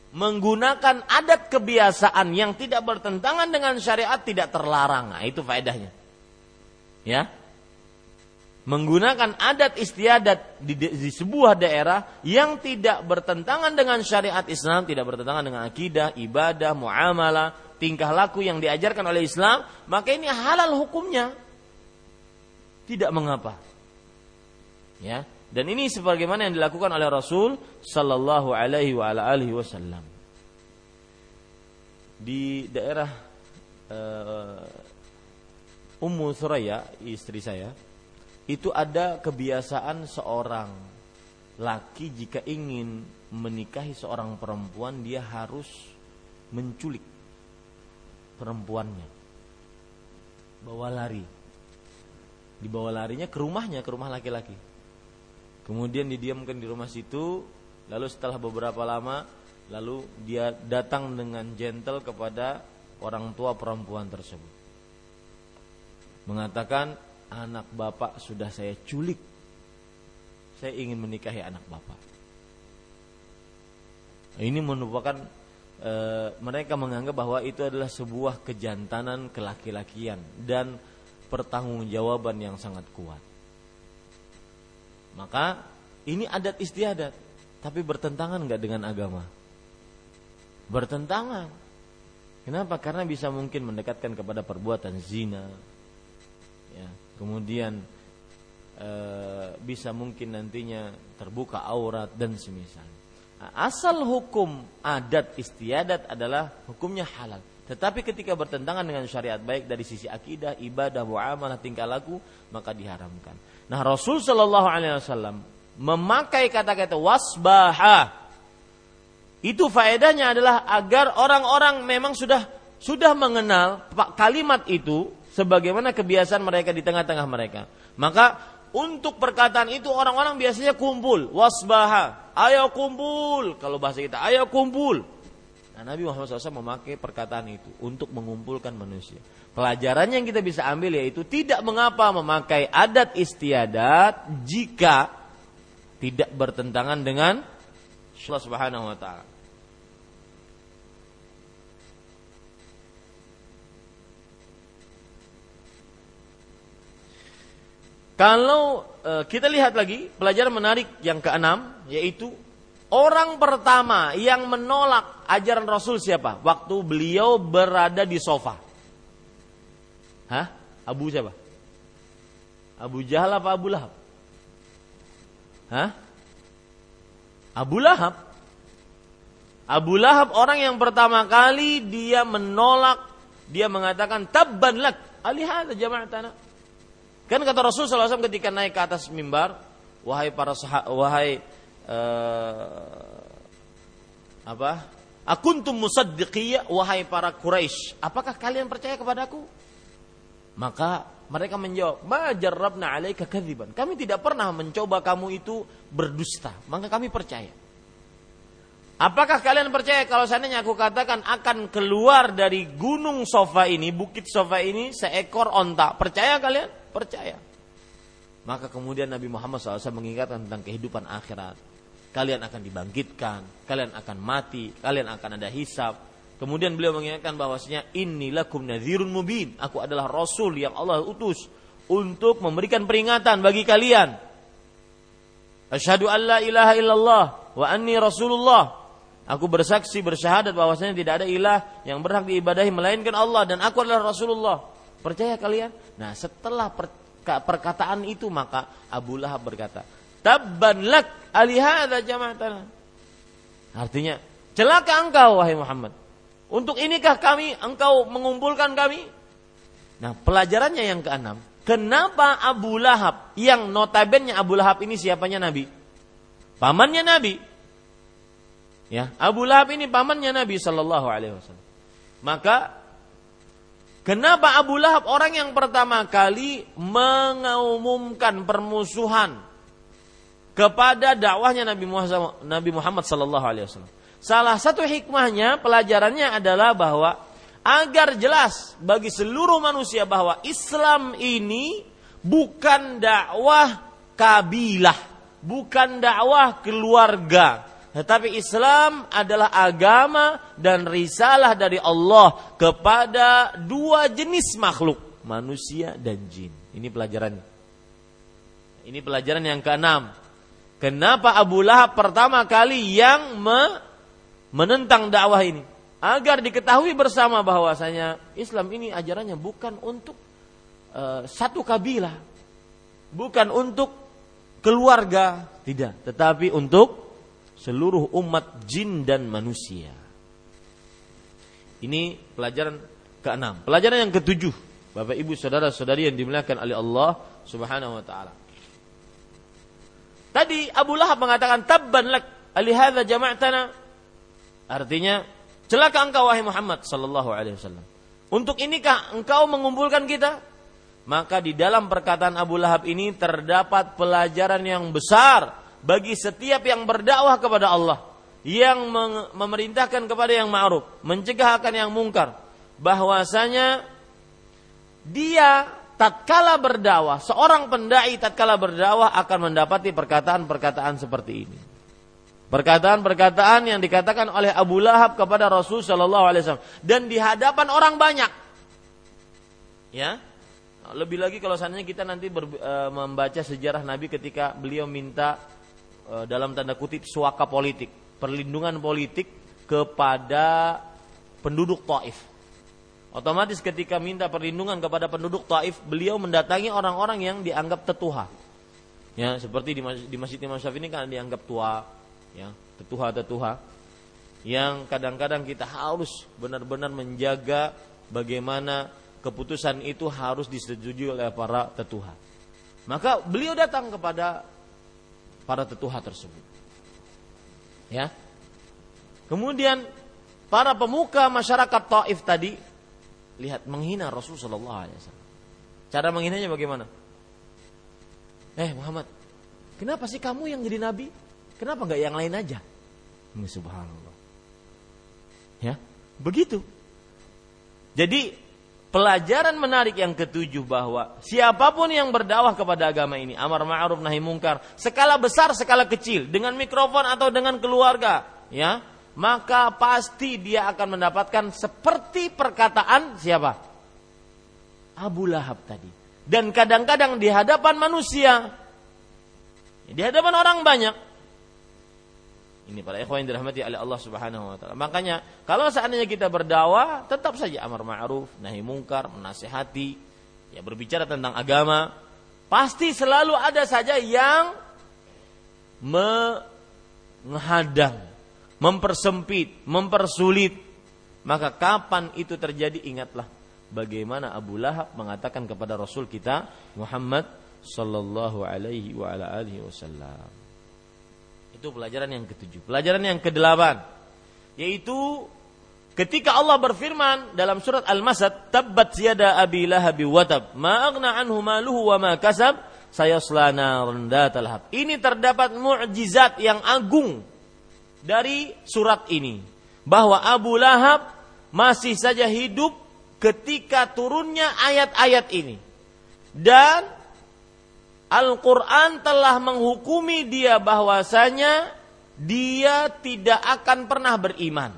Menggunakan adat kebiasaan yang tidak bertentangan dengan syariat tidak terlarang. Nah, itu faedahnya. Ya. Menggunakan adat istiadat di, di sebuah daerah yang tidak bertentangan dengan syariat Islam, tidak bertentangan dengan akidah, ibadah, muamalah, tingkah laku yang diajarkan oleh Islam, maka ini halal hukumnya. Tidak mengapa. Ya, dan ini sebagaimana yang dilakukan oleh Rasul sallallahu alaihi wa ala alihi wasallam. Di daerah uh, Ummu Suraya, istri saya, itu ada kebiasaan seorang laki jika ingin menikahi seorang perempuan dia harus menculik perempuannya. Bawa lari. Dibawa larinya ke rumahnya, ke rumah laki-laki. Kemudian didiamkan di rumah situ, lalu setelah beberapa lama, lalu dia datang dengan gentle kepada orang tua perempuan tersebut. Mengatakan, anak bapak sudah saya culik. Saya ingin menikahi anak bapak. Ini merupakan e, mereka menganggap bahwa itu adalah sebuah kejantanan kelaki-lakian dan pertanggungjawaban yang sangat kuat. Maka ini adat istiadat, tapi bertentangan nggak dengan agama? Bertentangan. Kenapa? Karena bisa mungkin mendekatkan kepada perbuatan zina. Kemudian e, bisa mungkin nantinya terbuka aurat dan semisal asal hukum adat istiadat adalah hukumnya halal. Tetapi ketika bertentangan dengan syariat baik dari sisi akidah, ibadah, muamalah, tingkah laku, maka diharamkan. Nah, Rasul Shallallahu Alaihi Wasallam memakai kata-kata wasbaha Itu faedahnya adalah agar orang-orang memang sudah sudah mengenal kalimat itu sebagaimana kebiasaan mereka di tengah-tengah mereka. Maka untuk perkataan itu orang-orang biasanya kumpul, wasbaha, ayo kumpul. Kalau bahasa kita, ayo kumpul. Nah, Nabi Muhammad SAW memakai perkataan itu untuk mengumpulkan manusia. Pelajaran yang kita bisa ambil yaitu tidak mengapa memakai adat istiadat jika tidak bertentangan dengan Allah Subhanahu wa taala. Kalau e, kita lihat lagi pelajaran menarik yang keenam yaitu orang pertama yang menolak ajaran Rasul siapa? Waktu beliau berada di sofa. Hah? Abu siapa? Abu Jahal apa Abu Lahab? Hah? Abu Lahab. Abu Lahab orang yang pertama kali dia menolak, dia mengatakan tabban lak alihada jama'atana Kan kata Rasul SAW ketika naik ke atas mimbar, wahai para sah wahai uh, apa? Akuntum musaddiqiyya wahai para Quraisy, apakah kalian percaya kepadaku? Maka mereka menjawab, "Ma jarrabna 'alaika kadziban." Kami tidak pernah mencoba kamu itu berdusta, maka kami percaya. Apakah kalian percaya kalau seandainya aku katakan akan keluar dari gunung sofa ini, bukit sofa ini seekor onta? Percaya kalian? Percaya. Maka kemudian Nabi Muhammad SAW mengingatkan tentang kehidupan akhirat. Kalian akan dibangkitkan, kalian akan mati, kalian akan ada hisab. Kemudian beliau mengingatkan bahwasanya inilah kum nadhirun mubin. Aku adalah rasul yang Allah utus untuk memberikan peringatan bagi kalian. Asyhadu an la ilaha illallah wa anni rasulullah. Aku bersaksi bersyahadat bahwasanya tidak ada ilah yang berhak diibadahi melainkan Allah dan aku adalah Rasulullah. Percaya kalian? Nah, setelah per, perkataan itu maka Abu Lahab berkata, "Tabban lak alihada jama'atana." Artinya, celaka engkau wahai Muhammad. Untuk inikah kami engkau mengumpulkan kami? Nah, pelajarannya yang keenam, kenapa Abu Lahab yang notabennya Abu Lahab ini siapanya Nabi? Pamannya Nabi. Ya, Abu Lahab ini pamannya Nabi Shallallahu alaihi wasallam. Maka Kenapa Abu Lahab orang yang pertama kali mengumumkan permusuhan kepada dakwahnya Nabi Muhammad, Nabi Muhammad Sallallahu Alaihi Wasallam? Salah satu hikmahnya, pelajarannya adalah bahwa agar jelas bagi seluruh manusia bahwa Islam ini bukan dakwah kabilah, bukan dakwah keluarga, tetapi Islam adalah agama dan risalah dari Allah kepada dua jenis makhluk, manusia dan jin. Ini pelajarannya. Ini pelajaran yang keenam. Kenapa Abu Lahab pertama kali yang me menentang dakwah ini? Agar diketahui bersama bahwasanya Islam ini ajarannya bukan untuk uh, satu kabilah, bukan untuk keluarga, tidak, tetapi untuk seluruh umat jin dan manusia. Ini pelajaran keenam. Pelajaran yang ketujuh, Bapak Ibu saudara-saudari yang dimuliakan oleh Allah Subhanahu wa taala. Tadi Abu Lahab mengatakan tabban lak alihadza jama'tana. Artinya, celaka engkau wahai Muhammad sallallahu alaihi wasallam. Untuk inikah engkau mengumpulkan kita? Maka di dalam perkataan Abu Lahab ini terdapat pelajaran yang besar bagi setiap yang berdakwah kepada Allah, yang memerintahkan kepada yang ma'ruf, mencegah akan yang mungkar, bahwasanya dia tatkala berdakwah, seorang pendai tatkala berdakwah akan mendapati perkataan-perkataan seperti ini. Perkataan-perkataan yang dikatakan oleh Abu Lahab kepada Rasul Shallallahu Alaihi Wasallam dan di hadapan orang banyak, ya. Lebih lagi kalau seandainya kita nanti ber, e, membaca sejarah Nabi ketika beliau minta dalam tanda kutip suaka politik, perlindungan politik kepada penduduk Taif. Otomatis ketika minta perlindungan kepada penduduk Taif, beliau mendatangi orang-orang yang dianggap tetuha. Ya, seperti di, di Masjid Imam Syafi'i ini kan dianggap tua, ya, tetuha-tetuha yang kadang-kadang kita harus benar-benar menjaga bagaimana keputusan itu harus disetujui oleh para tetuha. Maka beliau datang kepada para tetuha tersebut. Ya. Kemudian para pemuka masyarakat Taif tadi lihat menghina Rasul Shallallahu. Cara menghinanya bagaimana? Eh Muhammad, kenapa sih kamu yang jadi nabi? Kenapa nggak yang lain aja? Subhanallah. Ya, begitu. Jadi pelajaran menarik yang ketujuh bahwa siapa pun yang berdakwah kepada agama ini, amar ma'ruf nahi mungkar, skala besar, skala kecil, dengan mikrofon atau dengan keluarga, ya, maka pasti dia akan mendapatkan seperti perkataan siapa? Abu Lahab tadi. Dan kadang-kadang di hadapan manusia, di hadapan orang banyak, ini para ikhwan yang dirahmati oleh Allah Subhanahu wa taala. Makanya kalau seandainya kita berdakwah, tetap saja amar ma'ruf, nahi mungkar, menasihati, ya berbicara tentang agama, pasti selalu ada saja yang menghadang, mempersempit, mempersulit. Maka kapan itu terjadi ingatlah bagaimana Abu Lahab mengatakan kepada Rasul kita Muhammad sallallahu alaihi wa ala alihi wasallam. Itu pelajaran yang ketujuh. Pelajaran yang kedelapan yaitu ketika Allah berfirman dalam surat Al-Masad, "Tabbat yada abi lahabi watab, ma aghna anhu maluhu wa ma kasab, sayasla naran lahab." Ini terdapat mukjizat yang agung dari surat ini bahwa Abu Lahab masih saja hidup ketika turunnya ayat-ayat ini. Dan Al-Quran telah menghukumi dia bahwasanya dia tidak akan pernah beriman.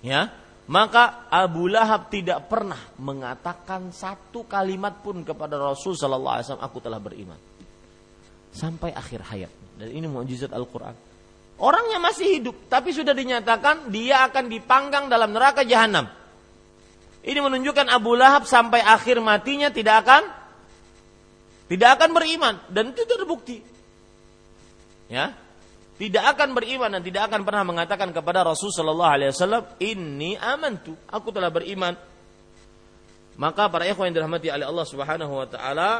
Ya, maka Abu Lahab tidak pernah mengatakan satu kalimat pun kepada Rasul Sallallahu Alaihi Wasallam, aku telah beriman sampai akhir hayat. Dan ini mukjizat Al-Quran. Orangnya masih hidup, tapi sudah dinyatakan dia akan dipanggang dalam neraka jahanam. Ini menunjukkan Abu Lahab sampai akhir matinya tidak akan tidak akan beriman dan itu terbukti. Ya. Tidak akan beriman dan tidak akan pernah mengatakan kepada Rasul sallallahu alaihi wasallam, "Inni amantu." Aku telah beriman. Maka para ikhwan yang dirahmati oleh Allah Subhanahu wa taala,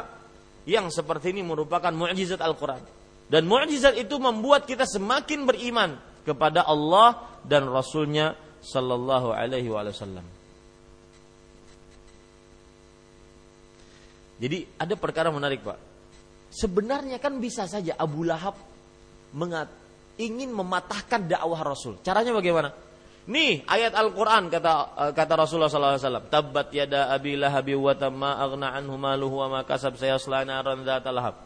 yang seperti ini merupakan mukjizat Al-Qur'an. Dan mukjizat itu membuat kita semakin beriman kepada Allah dan Rasulnya sallallahu alaihi wasallam. Jadi ada perkara menarik pak. Sebenarnya kan bisa saja Abu Lahab mengat, ingin mematahkan dakwah Rasul. Caranya bagaimana? Nih ayat Al-Quran kata eh, kata Rasulullah SAW. Tabbat yada abi lahabi wa tamma aghna anhu maluhu wa ma kasab sayasla naran lahab.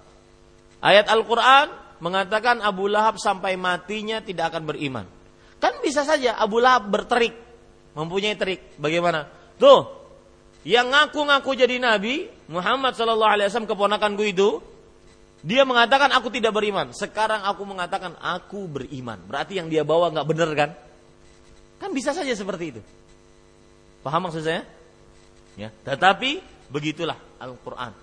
Ayat Al-Quran mengatakan Abu Lahab sampai matinya tidak akan beriman. Kan bisa saja Abu Lahab berterik, mempunyai trik. Bagaimana? Tuh, yang ngaku-ngaku jadi nabi Muhammad Shallallahu Alaihi Wasallam keponakanku itu dia mengatakan aku tidak beriman. Sekarang aku mengatakan aku beriman. Berarti yang dia bawa nggak benar kan? Kan bisa saja seperti itu. Paham maksud saya? Ya tetapi begitulah Al-Quran.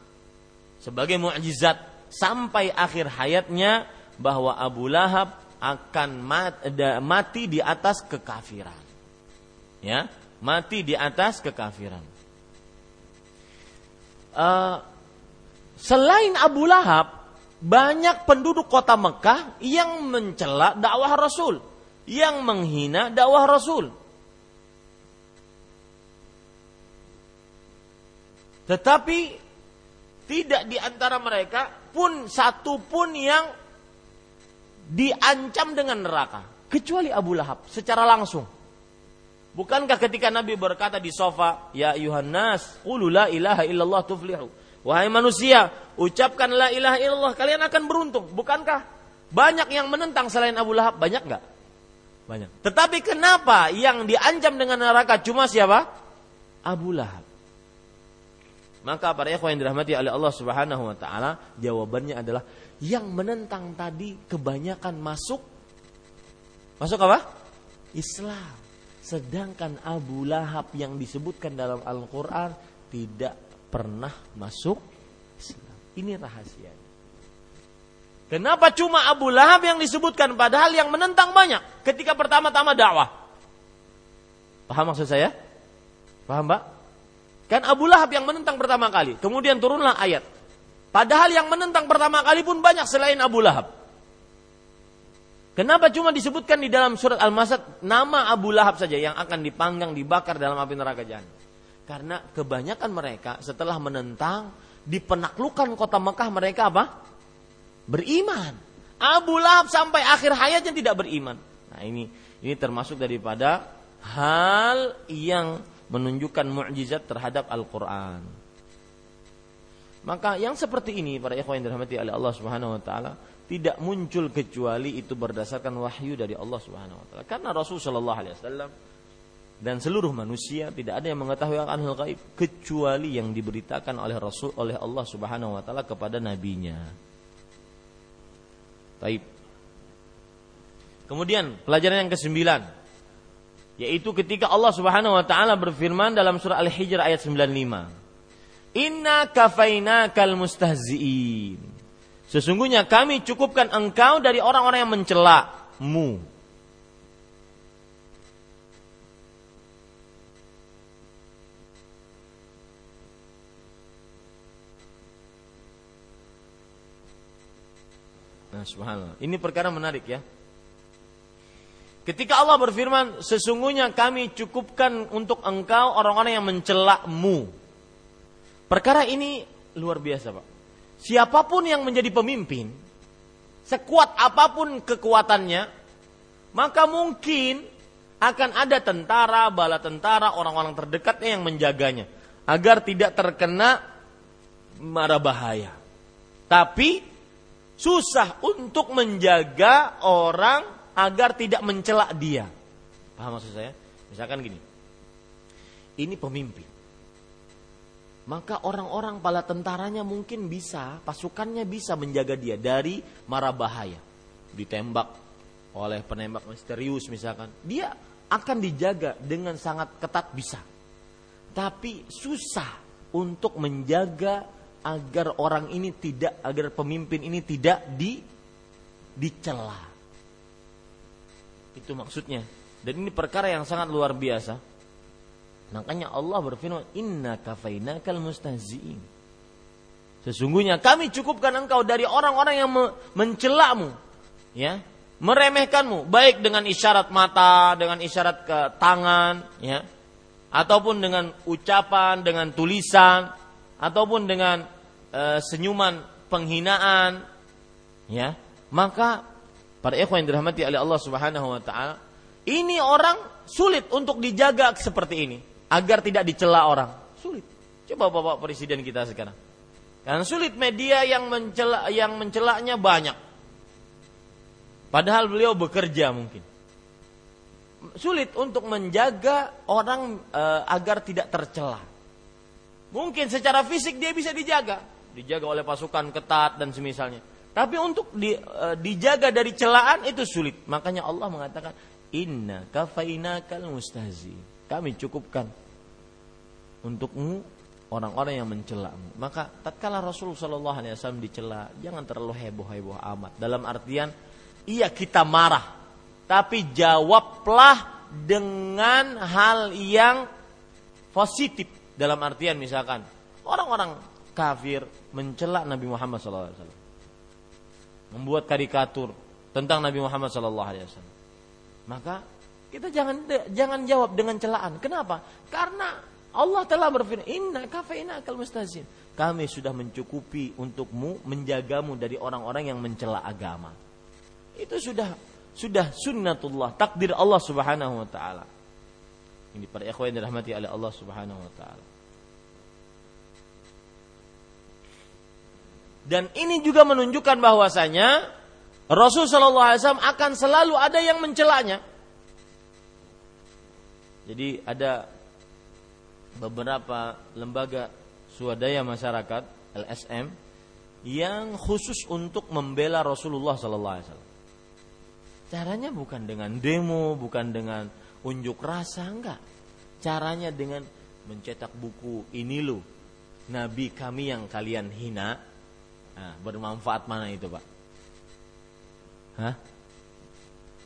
Sebagai mukjizat sampai akhir hayatnya bahwa Abu Lahab akan mati di atas kekafiran. Ya mati di atas kekafiran uh, selain Abu Lahab, banyak penduduk kota Mekah yang mencela dakwah Rasul, yang menghina dakwah Rasul. Tetapi tidak di antara mereka pun satu pun yang diancam dengan neraka kecuali Abu Lahab secara langsung. Bukankah ketika Nabi berkata di sofa, Ya Yuhannas, qulu la ilaha illallah tuflihu. Wahai manusia, ucapkan la ilaha illallah, kalian akan beruntung. Bukankah banyak yang menentang selain Abu Lahab? Banyak nggak? Banyak. Tetapi kenapa yang diancam dengan neraka cuma siapa? Abu Lahab. Maka para ikhwan yang dirahmati oleh Allah Subhanahu wa taala, jawabannya adalah yang menentang tadi kebanyakan masuk masuk apa? Islam. Sedangkan Abu Lahab yang disebutkan dalam Al-Quran tidak pernah masuk Islam. Ini rahasia. Kenapa cuma Abu Lahab yang disebutkan padahal yang menentang banyak ketika pertama-tama dakwah? Paham maksud saya? Paham Mbak? Kan Abu Lahab yang menentang pertama kali, kemudian turunlah ayat. Padahal yang menentang pertama kali pun banyak selain Abu Lahab. Kenapa cuma disebutkan di dalam surat Al-Masad nama Abu Lahab saja yang akan dipanggang, dibakar dalam api neraka jahanam? Karena kebanyakan mereka setelah menentang di penaklukan kota Mekah mereka apa? Beriman. Abu Lahab sampai akhir hayatnya tidak beriman. Nah ini ini termasuk daripada hal yang menunjukkan mukjizat terhadap Al-Quran. Maka yang seperti ini para ikhwan yang dirahmati oleh Allah Subhanahu wa taala tidak muncul kecuali itu berdasarkan wahyu dari Allah Subhanahu wa taala. Karena Rasul sallallahu alaihi wasallam dan seluruh manusia tidak ada yang mengetahui akan hal gaib kecuali yang diberitakan oleh Rasul oleh Allah Subhanahu wa taala kepada nabinya. Baik. Kemudian pelajaran yang kesembilan yaitu ketika Allah Subhanahu wa taala berfirman dalam surah Al-Hijr ayat 95. Inna kafainakal mustahzi'in. Sesungguhnya kami cukupkan engkau dari orang-orang yang mencelamu. Nah, subhanallah. Ini perkara menarik ya. Ketika Allah berfirman, sesungguhnya kami cukupkan untuk engkau orang-orang yang mencelamu. Perkara ini luar biasa, Pak siapa pun yang menjadi pemimpin, sekuat apa pun kekuatannya, maka mungkin akan ada tentara, bala tentara, orang-orang terdekatnya yang menjaganya agar tidak terkena mara bahaya. Tapi susah untuk menjaga orang agar tidak mencelak dia. Paham maksud saya? Misalkan gini. Ini pemimpin maka orang-orang pala tentaranya mungkin bisa, pasukannya bisa menjaga dia dari mara bahaya. Ditembak oleh penembak misterius misalkan, dia akan dijaga dengan sangat ketat bisa. Tapi susah untuk menjaga agar orang ini tidak agar pemimpin ini tidak di dicela. Itu maksudnya. Dan ini perkara yang sangat luar biasa Makanya Allah berfirman, Inna kafainakal mustahzi'in. Sesungguhnya kami cukupkan engkau dari orang-orang yang mencelamu. Ya, meremehkanmu. Baik dengan isyarat mata, dengan isyarat ke tangan. ya, Ataupun dengan ucapan, dengan tulisan. Ataupun dengan e, senyuman penghinaan. Ya, Maka para ikhwan yang dirahmati oleh Allah Subhanahu wa taala, ini orang sulit untuk dijaga seperti ini agar tidak dicela orang. Sulit. Coba Bapak Presiden kita sekarang. Karena sulit media yang mencela yang mencelaknya banyak. Padahal beliau bekerja mungkin. Sulit untuk menjaga orang e, agar tidak tercela. Mungkin secara fisik dia bisa dijaga, dijaga oleh pasukan ketat dan semisalnya. Tapi untuk di, e, dijaga dari celaan itu sulit. Makanya Allah mengatakan, Inna kafainakal mustahzi. Kami cukupkan untukmu orang-orang yang mencelamu. Maka tatkala Rasul Shallallahu Alaihi Wasallam dicela, jangan terlalu heboh-heboh amat. Dalam artian, iya kita marah, tapi jawablah dengan hal yang positif. Dalam artian misalkan orang-orang kafir mencela Nabi Muhammad SAW, membuat karikatur tentang Nabi Muhammad SAW. Maka kita jangan jangan jawab dengan celaan. Kenapa? Karena Allah telah berfirman, "Inna kafaina kal mustazin." Kami sudah mencukupi untukmu menjagamu dari orang-orang yang mencela agama. Itu sudah sudah sunnatullah, takdir Allah Subhanahu wa taala. Ini para ikhwan yang dirahmati oleh Allah Subhanahu wa taala. Dan ini juga menunjukkan bahwasanya Rasul Shallallahu Alaihi Wasallam akan selalu ada yang mencelanya. Jadi ada beberapa lembaga swadaya masyarakat LSM yang khusus untuk membela Rasulullah Sallallahu Alaihi Wasallam. Caranya bukan dengan demo, bukan dengan unjuk rasa, enggak. Caranya dengan mencetak buku ini loh, Nabi kami yang kalian hina. Nah, bermanfaat mana itu pak? Hah?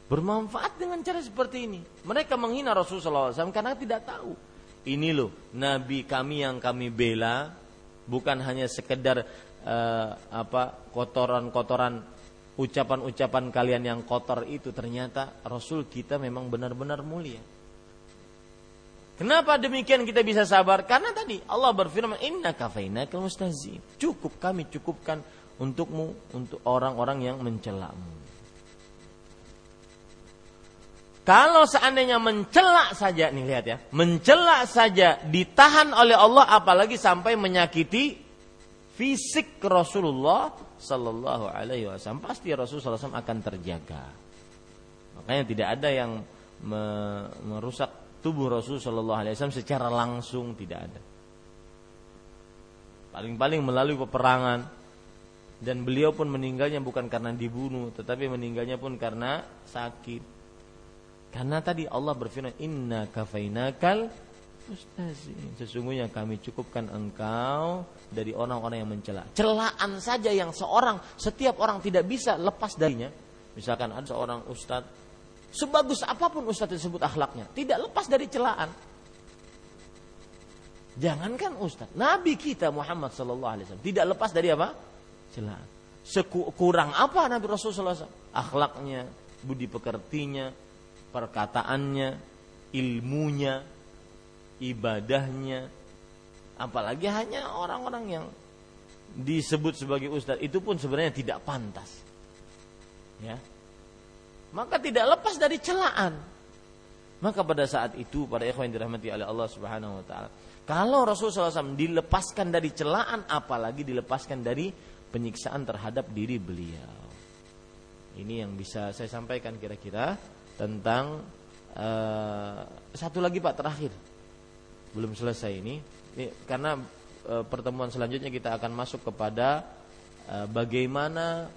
Bermanfaat dengan cara seperti ini. Mereka menghina Rasulullah SAW karena tidak tahu ini loh nabi kami yang kami bela bukan hanya sekedar uh, apa kotoran-kotoran ucapan-ucapan kalian yang kotor itu ternyata Rasul kita memang benar-benar mulia. Kenapa demikian kita bisa sabar? Karena tadi Allah berfirman, Inna kafainakal mustahzin. Cukup kami cukupkan untukmu, untuk orang-orang yang mencelamu. Kalau seandainya mencela saja, nih lihat ya, mencela saja ditahan oleh Allah, apalagi sampai menyakiti fisik Rasulullah Sallallahu Alaihi Wasallam, pasti Rasulullah SAW akan terjaga. Makanya tidak ada yang merusak tubuh Rasul Shallallahu Alaihi Wasallam secara langsung tidak ada. Paling-paling melalui peperangan dan beliau pun meninggalnya bukan karena dibunuh, tetapi meninggalnya pun karena sakit. Karena tadi Allah berfirman, Inna kafainakal mustazin. Sesungguhnya kami cukupkan engkau dari orang-orang yang mencela. Celaan saja yang seorang, setiap orang tidak bisa lepas darinya. Misalkan ada seorang ustadz Sebagus apa pun ustaz tersebut akhlaknya, tidak lepas dari celaan. Jangankan ustaz, Nabi kita Muhammad wasallam tidak lepas dari apa? Celaan. Sekurang apa Nabi Rasulullah SAW? Akhlaknya, budi pekertinya, perkataannya, ilmunya, ibadahnya, apalagi hanya orang-orang yang disebut sebagai ustaz itu pun sebenarnya tidak pantas. Ya, maka tidak lepas dari celaan. Maka pada saat itu pada ikhwan dirahmati oleh Allah Subhanahu wa taala, kalau Rasulullah SAW dilepaskan dari celaan apalagi dilepaskan dari penyiksaan terhadap diri beliau. Ini yang bisa saya sampaikan kira-kira tentang uh, satu lagi Pak terakhir. Belum selesai ini. ini karena uh, pertemuan selanjutnya kita akan masuk kepada uh, bagaimana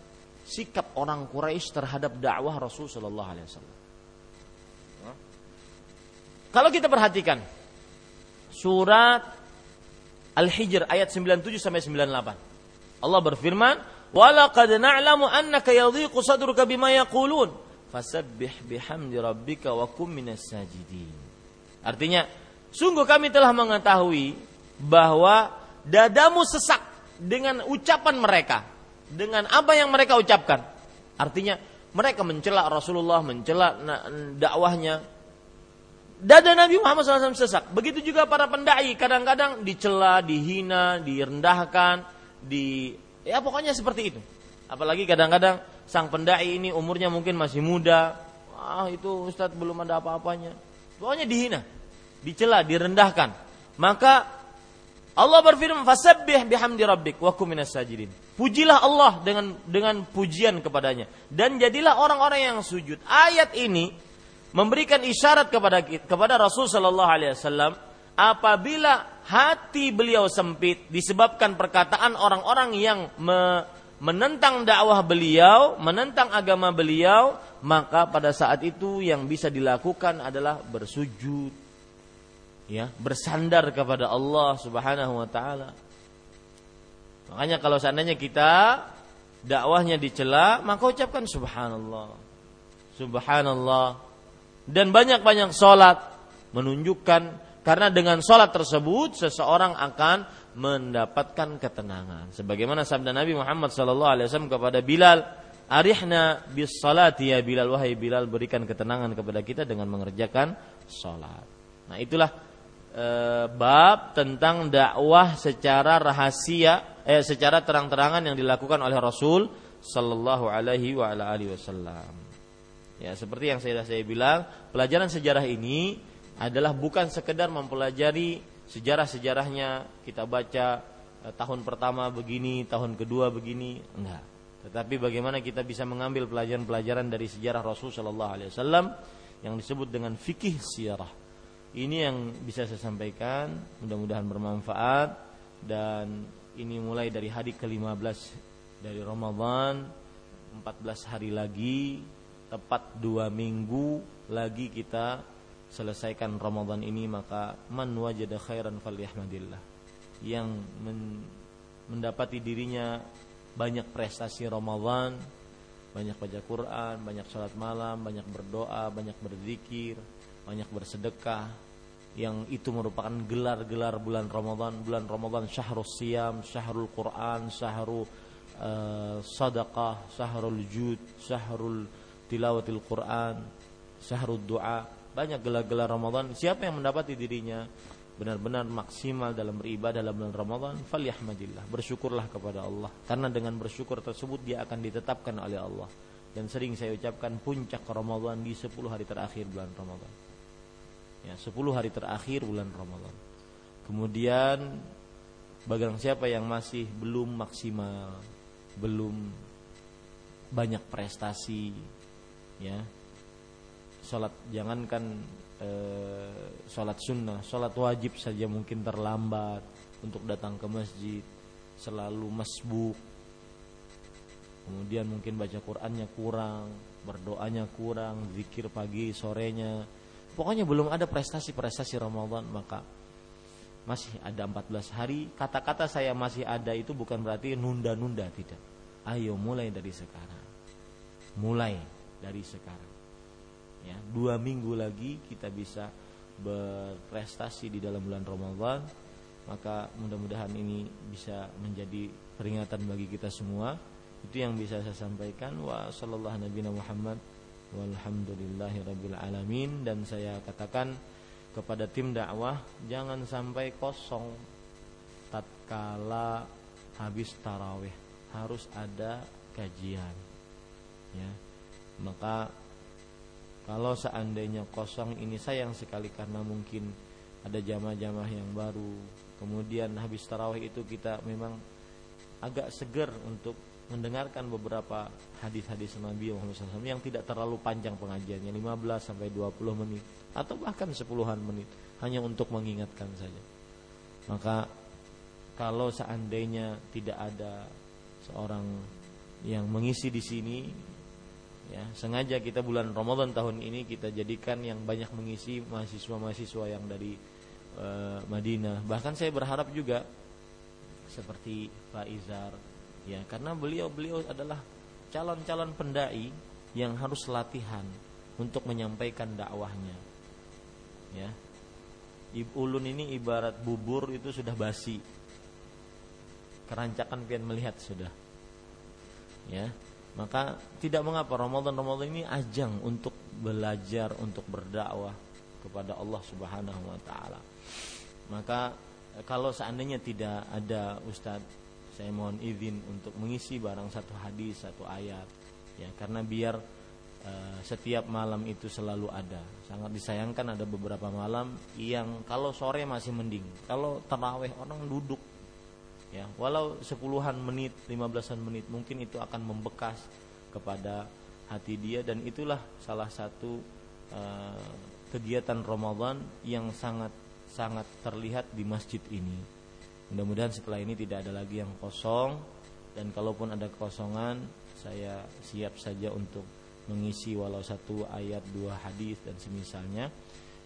sikap orang Quraisy terhadap dakwah Rasul Shallallahu Alaihi Wasallam. Kalau kita perhatikan surat Al-Hijr ayat 97 sampai 98. Allah berfirman, "Walaqad na'lamu annaka yadhiqu sadruka bima yaqulun, fasabbih bihamdi rabbika wa kum minas sajidin." Artinya, sungguh kami telah mengetahui bahwa dadamu sesak dengan ucapan mereka dengan apa yang mereka ucapkan. Artinya mereka mencela Rasulullah, mencela dakwahnya. Dada Nabi Muhammad SAW sesak. Begitu juga para pendai kadang-kadang dicela, dihina, direndahkan, di ya pokoknya seperti itu. Apalagi kadang-kadang sang pendai ini umurnya mungkin masih muda. Ah itu Ustadz belum ada apa-apanya. Pokoknya dihina, dicela, direndahkan. Maka Allah berfirman, "Fasabbih bihamdi rabbik wa kum sajidin." Pujilah Allah dengan dengan pujian kepadanya dan jadilah orang-orang yang sujud. Ayat ini memberikan isyarat kepada kepada Rasul sallallahu alaihi wasallam apabila hati beliau sempit disebabkan perkataan orang-orang yang me, menentang dakwah beliau, menentang agama beliau, maka pada saat itu yang bisa dilakukan adalah bersujud ya, bersandar kepada Allah Subhanahu wa taala Makanya kalau seandainya kita dakwahnya dicela, maka ucapkan subhanallah. Subhanallah. Dan banyak-banyak sholat menunjukkan karena dengan sholat tersebut seseorang akan mendapatkan ketenangan. Sebagaimana sabda Nabi Muhammad SAW kepada Bilal, Arihna bis salati ya Bilal wahai Bilal berikan ketenangan kepada kita dengan mengerjakan sholat. Nah itulah e, bab tentang dakwah secara rahasia eh, secara terang-terangan yang dilakukan oleh Rasul Sallallahu Alaihi Wasallam. Ya seperti yang saya saya bilang, pelajaran sejarah ini adalah bukan sekedar mempelajari sejarah-sejarahnya kita baca eh, tahun pertama begini, tahun kedua begini, enggak. Tetapi bagaimana kita bisa mengambil pelajaran-pelajaran dari sejarah Rasul Sallallahu Alaihi Wasallam yang disebut dengan fikih sirah. Ini yang bisa saya sampaikan, mudah-mudahan bermanfaat dan ini mulai dari hari ke-15 dari Ramadan 14 hari lagi tepat dua minggu lagi kita selesaikan Ramadan ini maka man wajada khairan falyahmadillah. Yang men, mendapati dirinya banyak prestasi Ramadan banyak baca Quran, banyak sholat malam, banyak berdoa, banyak berzikir, banyak bersedekah, yang itu merupakan gelar-gelar bulan Ramadan, bulan Ramadan syahrul siam, syahrul Quran, syahrul uh, sadaqah, syahrul jud, syahrul tilawatil Quran, syahrul doa, banyak gelar-gelar Ramadan. Siapa yang mendapati dirinya benar-benar maksimal dalam beribadah dalam bulan Ramadan, falyahmadillah, bersyukurlah kepada Allah. Karena dengan bersyukur tersebut dia akan ditetapkan oleh Allah. Dan sering saya ucapkan puncak Ramadan di 10 hari terakhir bulan Ramadan. Ya, 10 hari terakhir bulan Ramadan. Kemudian bagi siapa yang masih belum maksimal, belum banyak prestasi, ya, sholat jangankan eh, sholat sunnah, sholat wajib saja mungkin terlambat untuk datang ke masjid, selalu masbuk. Kemudian mungkin baca Qur'annya kurang, berdoanya kurang, zikir pagi sorenya. Pokoknya belum ada prestasi-prestasi Ramadan, maka masih ada 14 hari. Kata-kata saya masih ada itu bukan berarti nunda-nunda tidak. Ayo mulai dari sekarang. Mulai dari sekarang ya dua minggu lagi kita bisa berprestasi di dalam bulan Ramadan. Maka mudah-mudahan ini bisa menjadi peringatan bagi kita semua. Itu yang bisa saya sampaikan. Wa sallallahu nabi Muhammad. Walhamdulillahi rabbil alamin. Dan saya katakan kepada tim dakwah jangan sampai kosong. Tatkala habis tarawih harus ada kajian. Ya maka kalau seandainya kosong ini sayang sekali karena mungkin ada jamaah-jamaah yang baru. Kemudian habis tarawih itu kita memang agak seger untuk mendengarkan beberapa hadis-hadis Nabi Muhammad SAW yang tidak terlalu panjang pengajiannya 15 sampai 20 menit atau bahkan sepuluhan menit hanya untuk mengingatkan saja. Maka kalau seandainya tidak ada seorang yang mengisi di sini ya sengaja kita bulan Ramadan tahun ini kita jadikan yang banyak mengisi mahasiswa-mahasiswa yang dari e, Madinah. Bahkan saya berharap juga seperti Pak Izar ya karena beliau-beliau adalah calon-calon pendai yang harus latihan untuk menyampaikan dakwahnya. Ya. Ulun ini ibarat bubur itu sudah basi. Kerancakan pian melihat sudah. Ya maka tidak mengapa Ramadan Ramadan ini ajang untuk belajar untuk berdakwah kepada Allah Subhanahu wa taala. Maka kalau seandainya tidak ada Ustadz saya mohon izin untuk mengisi barang satu hadis satu ayat ya karena biar uh, setiap malam itu selalu ada sangat disayangkan ada beberapa malam yang kalau sore masih mending kalau terawih orang duduk ya walau sepuluhan menit lima belasan menit mungkin itu akan membekas kepada hati dia. Dan itulah salah satu uh, kegiatan Ramadan yang sangat sangat terlihat di masjid ini. Mudah-mudahan setelah ini tidak ada lagi yang kosong. Dan kalaupun ada kekosongan saya siap saja untuk mengisi walau satu ayat dua hadis dan semisalnya.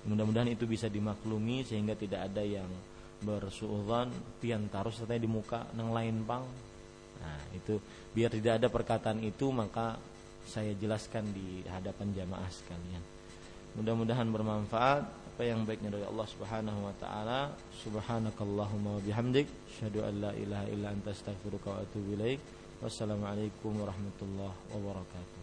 Mudah-mudahan itu bisa dimaklumi sehingga tidak ada yang bersuudzon pian taruh serta di muka nang lain pang nah itu biar tidak ada perkataan itu maka saya jelaskan di hadapan jamaah sekalian. Mudah-mudahan bermanfaat. Apa yang baiknya dari Allah Subhanahu wa taala? Subhanakallahumma wa bihamdik. Syahadu an la ilaha illa anta astaghfiruka wa atubu ilaik. Wassalamualaikum warahmatullahi wabarakatuh